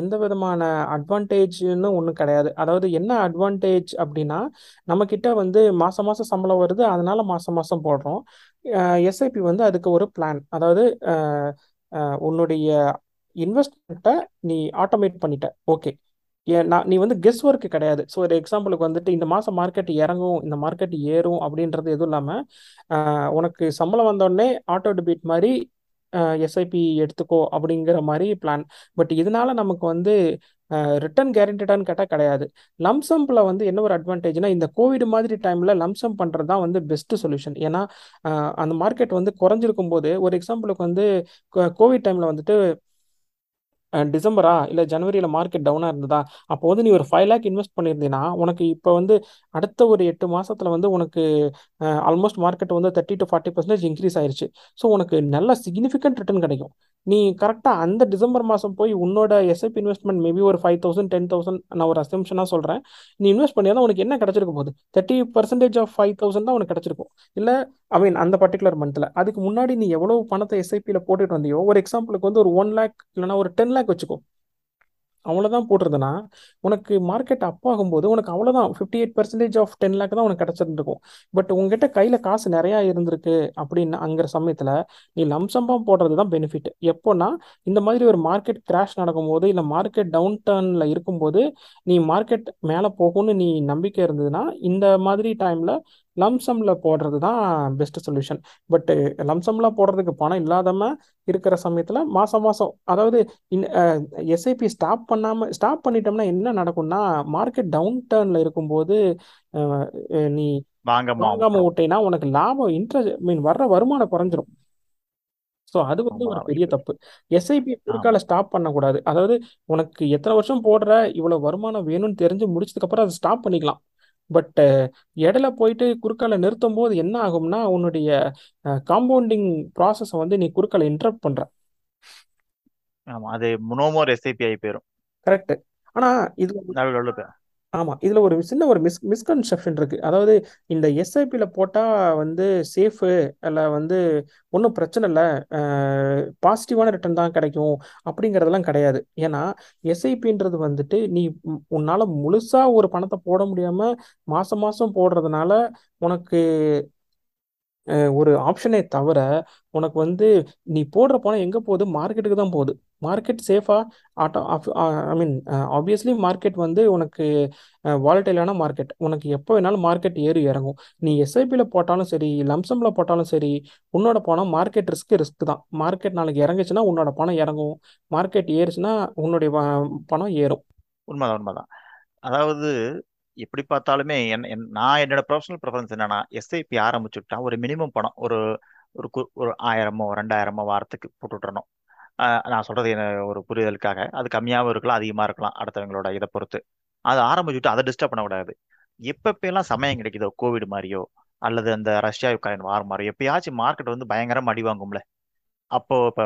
எந்த விதமான அட்வான்டேஜ்னு ஒன்றும் கிடையாது. அதாவது என்ன அட்வான்டேஜ் அப்படின்னா நம்மக்கிட்ட வந்து மாதம் மாதம் சம்பளம் வருது. அதனால மாதம் மாதம் போடுறோம். எஸ்ஐபி வந்து அதுக்கு ஒரு பிளான் அதாவது உன்னுடைய இன்வெஸ்ட்மெண்ட்டை நீ ஆட்டோமேட் பண்ணிட்ட. ஓகே நான் நீ வந்து கெஸ் ஒர்க்கு கிடையாது. ஸோ ஒரு எக்ஸாம்பிளுக்கு வந்துட்டு இந்த மாதம் மார்க்கெட் இறங்கும் இந்த மார்க்கெட் ஏறும் அப்படின்றது எதுவும் இல்லாமல் உனக்கு சம்பளம் வந்தோடனே ஆட்டோ டெபிட் மாதிரி எஸ்ஐபி எடுத்துக்கோ அப்படிங்கிற மாதிரி பிளான் பட் இதனால நமக்கு வந்து ரிட்டர்ன் கேரண்டடான்னு கேட்டால் கிடையாது. லம்சம்பில் வந்து என்ன ஒரு அட்வான்டேஜ்னா இந்த கோவிட் மாதிரி டைமில் லம்சம் பண்ணுறது தான் வந்து பெஸ்ட் சொல்யூஷன் ஏன்னா அந்த மார்க்கெட் வந்து குறைஞ்சிருக்கும் போது ஒரு எக்ஸாம்பிளுக்கு வந்து கோவிட் டைமில் வந்துட்டு டிசம்பரா? இல்லை ஜனவரியில் மார்க்கெட் டவுனாக இருந்ததா? அப்போ வந்து நீ ஒரு ஃபைவ் லேக் இன்வெஸ்ட் பண்ணியிருந்தீங்கன்னா உனக்கு இப்போ வந்து அடுத்த ஒரு எட்டு மாதத்தில் வந்து உனக்கு ஆல்மோஸ்ட் மார்க்கெட் வந்து thirty to forty percentage increase ஆயிடுச்சு ஸோ உனக்கு நல்ல சிக்னிஃபிகண்ட் ரிட்டர்ன் கிடைக்கும். நீ கரெக்டாக அந்த டிசம்பர் மாதம் போய் உன்னோட எஸ்ஐபி இன்வெஸ்ட்மெண்ட் மேபி ஒரு ஃபைவ் தௌசண்ட் டென் தௌசண்ட் நான் ஒரு அசம்ஷனாக சொல்கிறேன் நீ இன்வெஸ்ட் பண்ணியிருந்தா உனக்கு என்ன கிடைச்சிருக்க போகுது? Thirty percentage of five thousand தான் உனக்கு கிடச்சிருக்கும். இல்லை ஐ மீன் அந்த பர்டிகுலர் மந்த்தில் அதுக்கு முன்னாடி நீ எவ்வளோ பணத்தை எஸ்ஐபியில் போட்டுட்டு வந்தியோ? ஒரு எக்ஸாம்பிளுக்கு வந்து ஒரு ஒன் லேக் இல்லைனா ஒரு டென் லேக் வச்சுக்கோ. அவ்வளோதான் போட்டிருந்தனா உனக்கு மார்க்கெட் அப் ஆகும்போது உனக்கு அவ்வளோதான் fifty eight percentage of ten lakh தான் உனக்கு கிடச்சிருந்துருக்கும். பட் உங்ககிட்ட கையில் காசு நிறையா இருந்திருக்கு அப்படின்னு அங்கிற சமயத்தில் நீ லம்சமாக போடுறது தான் பெனிஃபிட் எப்போனா இந்த மாதிரி ஒரு மார்க்கெட் கிராஷ் நடக்கும்போது இல்லை மார்க்கெட் டவுன் டர்னில் இருக்கும்போது நீ மார்க்கெட் மேலே போகும்னு நீ நம்பிக்கை இருந்ததுன்னா இந்த மாதிரி டைமில் லம்சம்ல போடுறது தான் பெஸ்ட் சொல்யூஷன் பட் லம்சம்ல போடுறதுக்கு பணம் இல்லாதம இருக்கிற சமயத்தில் மாதம் மாதம் அதாவது எஸ்ஐபி ஸ்டாப் பண்ணாமல் ஸ்டாப் பண்ணிட்டோம்னா என்ன நடக்கும்னா மார்க்கெட் டவுன் டர்னில் இருக்கும்போது நீ வாங்காம விட்டேன்னா உனக்கு லாபம் இன்ட்ரெஸ்ட் மீன் வர்ற வருமானம் குறைஞ்சிரும். ஸோ அது வந்து ஒரு பெரிய தப்பு. எஸ்ஐபி குறுக்கால ஸ்டாப் பண்ணக்கூடாது. அதாவது உனக்கு எத்தனை வருஷம் போடுற இவ்வளவு வருமானம் வேணும்னு தெரிஞ்சு முடிச்சதுக்கு அப்புறம் அதை ஸ்டாப் பண்ணிக்கலாம். பட் இடையில போயிட்டு குறுக்கால நிறுத்தும் போது என்ன ஆகும்னா உன்னுடைய காம்பவுண்டிங் ப்ராசஸை வந்து நீ குறுக்கால இன்டரப்ட் பண்ற. ஆமா அது நோமோர் எஸ்ஐபி ஆகி போயிரும். கரெக்ட் ஆனா இது ஆமா இதுல ஒரு சின்ன ஒரு மிஸ் மிஸ்கன்செப்ஷன் இருக்கு. அதாவது இந்த எஸ்ஐபியில் போட்டா வந்து சேஃபு அல்ல வந்து ஒன்றும் பிரச்சனை இல்லை. பாசிட்டிவான ரிட்டர்ன் தான் கிடைக்கும் அப்படிங்கிறதெல்லாம் கிடையாது. ஏன்னா எஸ்ஐபின்றது வந்துட்டு நீ உன்னால் உன்னால முழுசா ஒரு பணத்தை போட முடியாம மாசம் மாசம் போடுறதுனால உனக்கு ஒரு ஆப்ஷனே தவிர உனக்கு வந்து நீ போடுற பணம் எங்கே போகுது? மார்க்கெட்டுக்கு தான் போகுது. மார்க்கெட் சேஃபாக auto I mean obviously market வந்து உனக்கு வாலட்டைலான மார்க்கெட் உனக்கு எப்போ வேணாலும் மார்க்கெட் ஏறி இறங்கும். நீ எஸ்ஐபியில் போட்டாலும் சரி லம்சமில் போட்டாலும் சரி உன்னோட பணம் மார்க்கெட் ரிஸ்க் ரிஸ்க் தான். மார்க்கெட் நாளைக்கு இறங்குச்சுன்னா உன்னோட பணம் இறங்கும். மார்க்கெட் ஏறுச்சுன்னா உன்னுடைய பணம் ஏறும். உண்மைதான் உண்மைதான். அதாவது எப்படி பார்த்தாலுமே என் என்- நான் என்னோட ப்ரொஃபஷனல் ப்ரிஃபரன்ஸ் என்னன்னா எஸ்ஐபி ஆரம்பிச்சுட்டா ஒரு மினிமம் பணம் ஒரு ஒரு கு- ஒரு ஆயிரமோ ரெண்டாயிரமோ வாரத்துக்கு போட்டு நான் சொல்றது என்ன ஒரு புரிதலுக்காக. அது கம்மியாகவும் இருக்கலாம் அதிகமாக இருக்கலாம் அடுத்தவங்களோட இதை பொறுத்து. அதை ஆரம்பிச்சுட்டு அதை டிஸ்டர்ப் பண்ணக்கூடாது. எப்பப்பெல்லாம் சமயம் கிடைக்குதோ கோவிட் மாதிரியோ அல்லது அந்த ரஷ்யா யுக்ரைன் வார் மாதிரியோ எப்பயாச்சும் மார்க்கெட் வந்து பயங்கரமாக அடி வாங்கும்ல. அப்போ இப்போ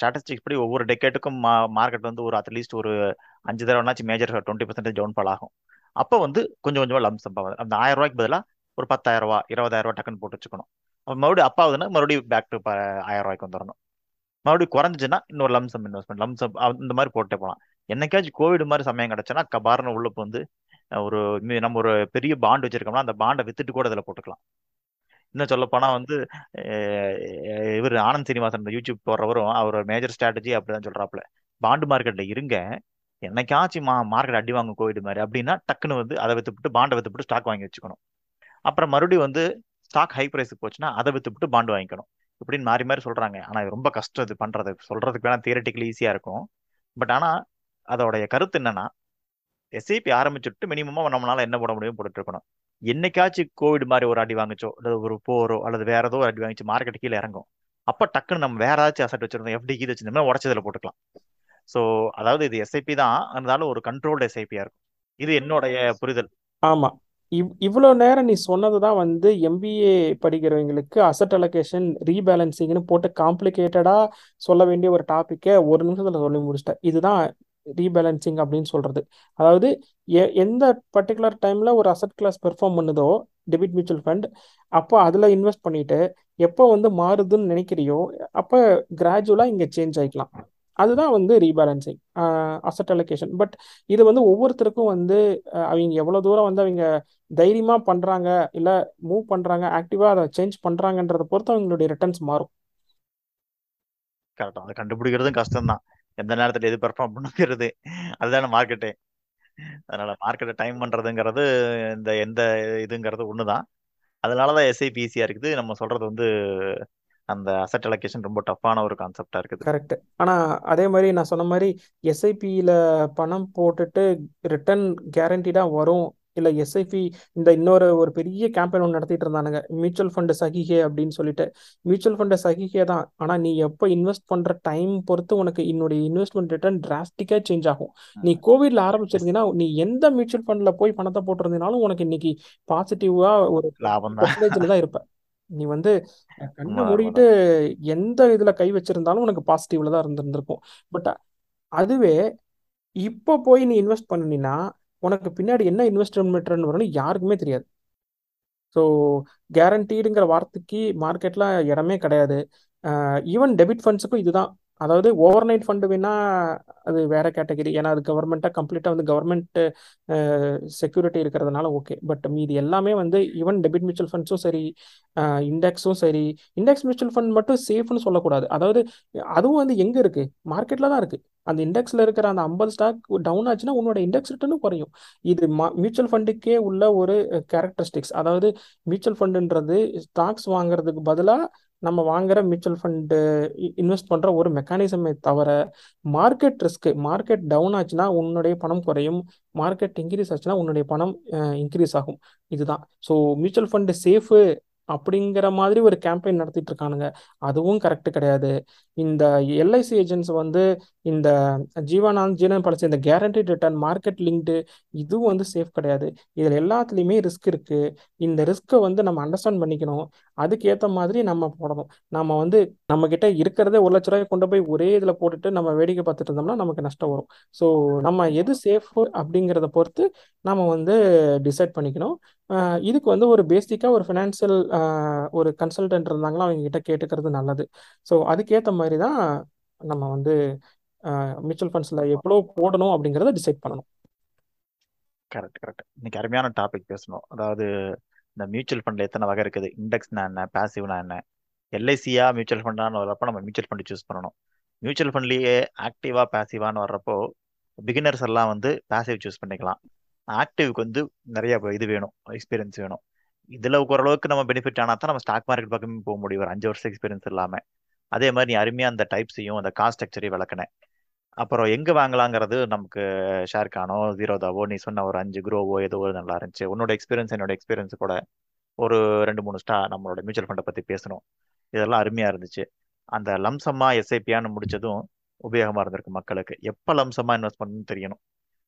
ஸ்டாட்டிஸ்டிக்ஸ் படி ஒவ்வொரு டெக்கேட்டுக்கும் மார்க்கெட் வந்து ஒரு அட்லீஸ்ட் ஒரு அஞ்சு தடவைனாச்சும் major twenty percentage down fall ஆகும். அப்போ வந்து கொஞ்சம் கொஞ்சமாக கொஞ்சமா லம்சம் அந்த ஆயிரம் ரூபாய்க்கு பதிலாக ஒரு பத்தாயிரம் ரூபா இருபதாயிரம் ரூபா டக்குன்னு போட்டு வச்சுக்கணும். அப்போ மறுபடியும் அப்பாவதுன்னா மறுபடியும் பேக் டு ஆயிரம் ரூபாய்க்கு வந்துடணும் மறுபடியும் குறைஞ்சுன்னா இன்னொரு லம்சம் இன்வெஸ்ட்மெண்ட் லம்சம் இந்த மாதிரி போட்டே போகலாம் என்னைக்காச்சும் கோவிட் மாதிரி சமயம் கிடச்சுன்னா கபார்னு உள்ள வந்து ஒரு நம்ம ஒரு பெரிய பாண்ட் வச்சிருக்கோம்னா அந்த பாண்டை வித்துட்டு கூட இதில் போட்டுக்கலாம். இன்னும் சொல்ல போனா வந்து இவர் ஆனந்த் சீனிவாசன் யூடியூப் போடுறவரும் அவர் மேஜர் ஸ்ட்ராட்டஜி அப்படிதான் சொல்றாப்புல. பாண்டு மார்க்கெட்ல இருங்க. என்னைக்காச்சும் மா மார்க்கெட் அடி வாங்கும் கோவிட் மாதிரி அப்படின்னா டக்குன்னு வந்து அதை வித்துவிட்டு பாண்டை வித்துவிட்டு ஸ்டாக் வாங்கி வச்சுக்கணும். அப்புறம் மறுபடியும் வந்து ஸ்டாக் ஹை ப்ரைஸுக்கு போச்சுன்னா அதை வித்துவிட்டு பாண்டு வாங்கிக்கணும். இப்படின்னு மாறி மாறி சொல்றாங்க. ஆனா இது ரொம்ப கஷ்டம் இது பண்றது. சொல்றதுக்கு வேணா தியரட்டிக்கலி ஈஸியா இருக்கும். பட் ஆனா அதோடைய கருத்து என்னன்னா எஸ்ஐபி ஆரம்பிச்சுட்டு மினிமமா நம்மளால என்ன போட முடியும் போட்டுட்டு இருக்கணும். என்னைக்காச்சும் கோவிட் மாதிரி ஒரு அடி வாங்கிச்சோ அல்லது ஒரு போரோ அல்லது வேற ஏதோ ஒரு அடி வாங்கிச்சு மார்க்கெட் கீழே இறங்கும். அப்ப டக்குன்னு நம்ம வேற ஏதாச்சும் அசட் வச்சிருந்தோம் எஃப்டி கீழே வச்சிருந்தோம்னா உடச்சதுல போட்டுக்கலாம். ஸோ அதாவது இது எஸ்ஐபி தான். இருந்தாலும் ஒரு கண்ட்ரோல்டு எஸ்ஐபியா இருக்கும். இது என்னுடைய புரிதல். ஆமா. இவ் இவ்வளோ நேரம் நீ சொன்னது தான் வந்து எம்பிஏ படிக்கிறவங்களுக்கு அசட் அலோகேஷன் ரீபேலன்சிங்னு போட்டு காம்ப்ளிகேட்டடாக சொல்ல வேண்டிய ஒரு டாப்பிக்கை ஒரு நிமிஷத்தில் சொல்லி முடிச்சிட்டேன். இதுதான் ரீபேலன்சிங் அப்படின்னு சொல்கிறது அதாவது எ எந்த பர்டிகுலர் டைமில் ஒரு அசட் கிளாஸ் பெர்ஃபார்ம் பண்ணுதோ டெபிட் மியூச்சுவல் ஃபண்ட் அப்போ அதில் இன்வெஸ்ட் பண்ணிட்டு எப்போ வந்து மாறுதுன்னு நினைக்கிறியோ அப்போ கிராஜுவலாக இங்கே சேஞ்ச் ஆகிக்கலாம் அதுதான் வந்து ரீபேலன்சிங் அசட் அலோகேஷன் பட் இது வந்து ஒவ்வொருத்தருக்கும் வந்து அவங்க எவ்வளோ தூரம் வந்து அவங்க தைரியமாக பண்றாங்க இல்லை மூவ் பண்றாங்க ஆக்டிவாக அதை சேஞ்ச் பண்ணுறாங்கன்றத பொறுத்து அவங்களுடைய ரிட்டர்ன்ஸ் மாறும். கரெக்டாக அதை கண்டுபிடிக்கிறதும் கஷ்டம் தான் எந்த நேரத்தில் எது பெர்ஃபார்ம் பண்ணுங்கிறது. அதுதானே மார்க்கெட்டு அதனால மார்க்கெட்டை டைம் பண்ணுறதுங்கிறது இந்த எந்த இதுங்கிறது ஒன்று தான் அதனால தான் எஸ்ஐபி ஈஸியாக இருக்குது. நம்ம சொல்றது வந்து அந்த அசட் அலோகேஷன் ரொம்ப டஃப்பான ஒரு கான்செப்டா இருக்குது. கரெக்ட் ஆனா அதே மாதிரி நான் சொன்ன மாதிரி எஸ்ஐபியில பணம் போட்டுட்டு ரிட்டர்ன் கேரண்டீடா வரும். இல்லை எஸ்ஐபி இந்த இன்னொரு ஒரு பெரிய கேம்பெயின் ஒன்று நடத்திட்டு இருந்தானுங்க. மியூச்சுவல் ஃபண்டு சகிகே அப்படின்னு சொல்லிட்டு. மியூச்சுவல் ஃபண்டு சகிகே தான். ஆனால் நீ எப்போ இன்வெஸ்ட் பண்ணுற டைம் பொறுத்து உனக்கு என்னுடைய இன்வெஸ்ட்மெண்ட் ரிட்டர்ன் டிராஸ்டிக்காக சேஞ்ச் ஆகும். நீ கோவிட்ல ஆரம்பிச்சிருந்தீங்கன்னா நீ எந்த மியூச்சுவல் ஃபண்டில் போய் பணத்தை போட்டிருந்தீங்கனாலும் உனக்கு இன்னைக்கு பாசிட்டிவாக ஒரு லாபம் தான் பர்சன்டேஜில் தான் இருப்ப. நீ வந்து கண்ணை மூடிட்டு எந்த இதில் கை வச்சிருந்தாலும் உனக்கு பாசிட்டிவ்ல தான் இருந்திருந்திருக்கும். பட் அதுவே இப்போ போய் நீ இன்வெஸ்ட் பண்ணினா உனக்கு பின்னாடி என்ன இன்வெஸ்ட்மெண்ட் வரும்னு யாருக்குமே தெரியாது. ஸோ கேரண்டீடுங்கிற வார்த்தைக்கு மார்க்கெட்டில் இடமே கிடையாது. ஈவன் டெபிட் ஃபண்ட்ஸுக்கும் இதுதான். அதாவது ஓவர் நைட் ஃபண்டு வேணா அது வேற கேட்டகரி ஏன்னா அது கவர்மெண்ட்டாக கம்ப்ளீட்டாக வந்து கவர்மெண்ட் செக்யூரிட்டி இருக்கிறதுனால ஓகே பட் மீதி எல்லாமே வந்து ஈவன் டெபிட் மியூச்சுவல் ஃபண்ட்ஸும் சரி இண்டெக்ஸும் சரி இண்டெக்ஸ் மியூச்சுவல் ஃபண்ட் மட்டும் சேஃப்னு சொல்லக்கூடாது. அதாவது அதுவும் வந்து எங்கே இருக்குது மார்க்கெட்டில் தான் இருக்குது அந்த இண்டெக்ஸில் இருக்கிற அந்த ஐம்பது ஸ்டாக் டவுன் ஆச்சுன்னா உன்னோட இண்டெக்ஸ் ரிட்டர்னும் குறையும். இது மியூச்சுவல் ஃபண்டுக்கே உள்ள ஒரு கேரக்டரிஸ்டிக்ஸ் அதாவது மியூச்சுவல் ஃபண்டுன்றது ஸ்டாக்ஸ் வாங்குறதுக்கு பதிலாக நம்ம வாங்குற மியூச்சுவல் ஃபண்டு இன்வெஸ்ட் பண்ணுற ஒரு மெக்கானிசமே தவிர மார்க்கெட் ரிஸ்க்கு மார்க்கெட் டவுன் ஆச்சுன்னா உன்னுடைய பணம் குறையும். மார்க்கெட் இன்க்ரீஸ் ஆச்சுன்னா உன்னுடைய பணம் இன்க்ரீஸ் ஆகும். இதுதான். ஸோ மியூச்சுவல் ஃபண்டு சேஃபு அப்படிங்கிற மாதிரி ஒரு கேம்பெயின் நடத்திட்டு இருக்கானுங்க அதுவும் கரெக்ட் கிடையாது. இந்த எல்ஐசி ஏஜென்ட்ஸ் வந்து இந்த ஜீவானந்த் ஜீவன் பாலிசி இந்த கேரண்டி ரிட்டர்ன் மார்க்கெட் லிங்க்டு இதுவும் வந்து சேஃப் கிடையாது. இதில் எல்லாத்துலேயுமே ரிஸ்க் இருக்கு. இந்த ரிஸ்க்கை வந்து நம்ம அண்டர்ஸ்டாண்ட் பண்ணிக்கணும். அதுக்கேற்ற மாதிரி நம்ம போடணும். நம்ம வந்து நம்ம கிட்ட இருக்கிறதே ஒரு லட்ச ரூபாய் கொண்டு போய் ஒரே இதில் போட்டுட்டு நம்ம வேடிக்கை பார்த்துட்டு இருந்தோம்னா நமக்கு நஷ்டம் வரும். ஸோ நம்ம எது சேஃப் அப்படிங்கிறத பொறுத்து நம்ம வந்து டிசைட் பண்ணிக்கணும். இதுக்கு வந்து ஒரு பேசிக்காக ஒரு ஃபினான்ஷியல் ஒரு கன்சல்டன்ட் இருந்தாங்களா அவங்க கிட்ட கேட்டுக்கிறது நல்லது. ஸோ அதுக்கேற்ற மாதிரி தான் நம்ம வந்து மியூச்சுவல் ஃபண்ட்ஸில் எவ்வளோ போடணும் அப்படிங்கிறத டிசைட் பண்ணணும். கரெக்ட் கரெக்ட் இன்னைக்கு அருமையான டாபிக் பேசணும். அதாவது இந்த மியூச்சுவல் ஃபண்ட்ல எத்தனை வகை இருக்குது? இண்டெக்ஸ்னா என்ன பேசிவ்னா என்ன? எல்ஐசியா மியூச்சுவல் ஃபண்டான்னு வரப்போ நம்ம மியூச்சுவல் ஃபண்ட் சூஸ் பண்ணணும். மியூச்சுவல் ஃபண்ட்லேயே ஆக்டிவா பேசிவான்னு வர்றப்போ பிகினர்ஸ் எல்லாம் வந்து பாசிவ் சூஸ் பண்ணிக்கலாம். ஆக்டிவ்க்கு வந்து நிறைய இது வேணும் எக்ஸ்பீரியன்ஸ் வேணும். இதுல ஓரளவுக்கு நம்ம பெனிஃபிட் ஆனால் தான் நம்ம ஸ்டாக் மார்க்கெட் பக்கமே போக முடியும். ஒரு அஞ்சு வருஷம் எக்ஸ்பீரியன்ஸ் இல்லாம. அதே மாதிரி நீ அருமையாக அந்த டைப்ஸையும் அந்த காஸ்ட் ஸ்ட்ரக்சரையும் விளக்கினேன் அப்புறம் எங்கே வாங்கலாங்கிறது நமக்கு ஷேர் காணோ ஜீரோதாவோ நீ சொன்ன ஒரு அஞ்சு குரோவோ ஏதோ ஒரு நல்லா இருந்துச்சு. உன்னோட எக்ஸ்பீரியன்ஸ் என்னோட எக்ஸ்பீரியன்ஸ் கூட ஒரு ரெண்டு மூணு ஸ்டா நம்மளோட மியூச்சுவல் ஃபண்டை பற்றி பேசணும். இதெல்லாம் அருமையாக இருந்துச்சு. அந்த லம்சமாக எஸ்ஐபியான்னு முடிச்சதும் உபயோகமாக இருந்திருக்கு மக்களுக்கு. எப்போ லம்சமாக இன்வெஸ்ட் பண்ணணும்னு தெரியணும்.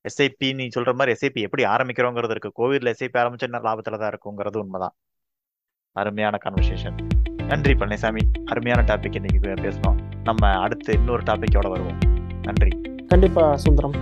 எஸ்ஐபி நீ சொல்ற மாதிரி எஸ்ஐபி எப்படி ஆரம்பிக்கிறோங்கிறது இருக்கு. கோவிட்ல எஸ்ஐபி ஆரம்பிச்சா என்ன லாபத்துல தான் இருக்குங்கிறது உண்மைதான். அருமையான கான்வர்சேஷன் நன்றி பழனிசாமி. அருமையான டாபிக் இன்னைக்கு பேசணும் நம்ம அடுத்து இன்னொரு டாபிக்கோட வருவோம். நன்றி. கண்டிப்பா சுந்தரம்.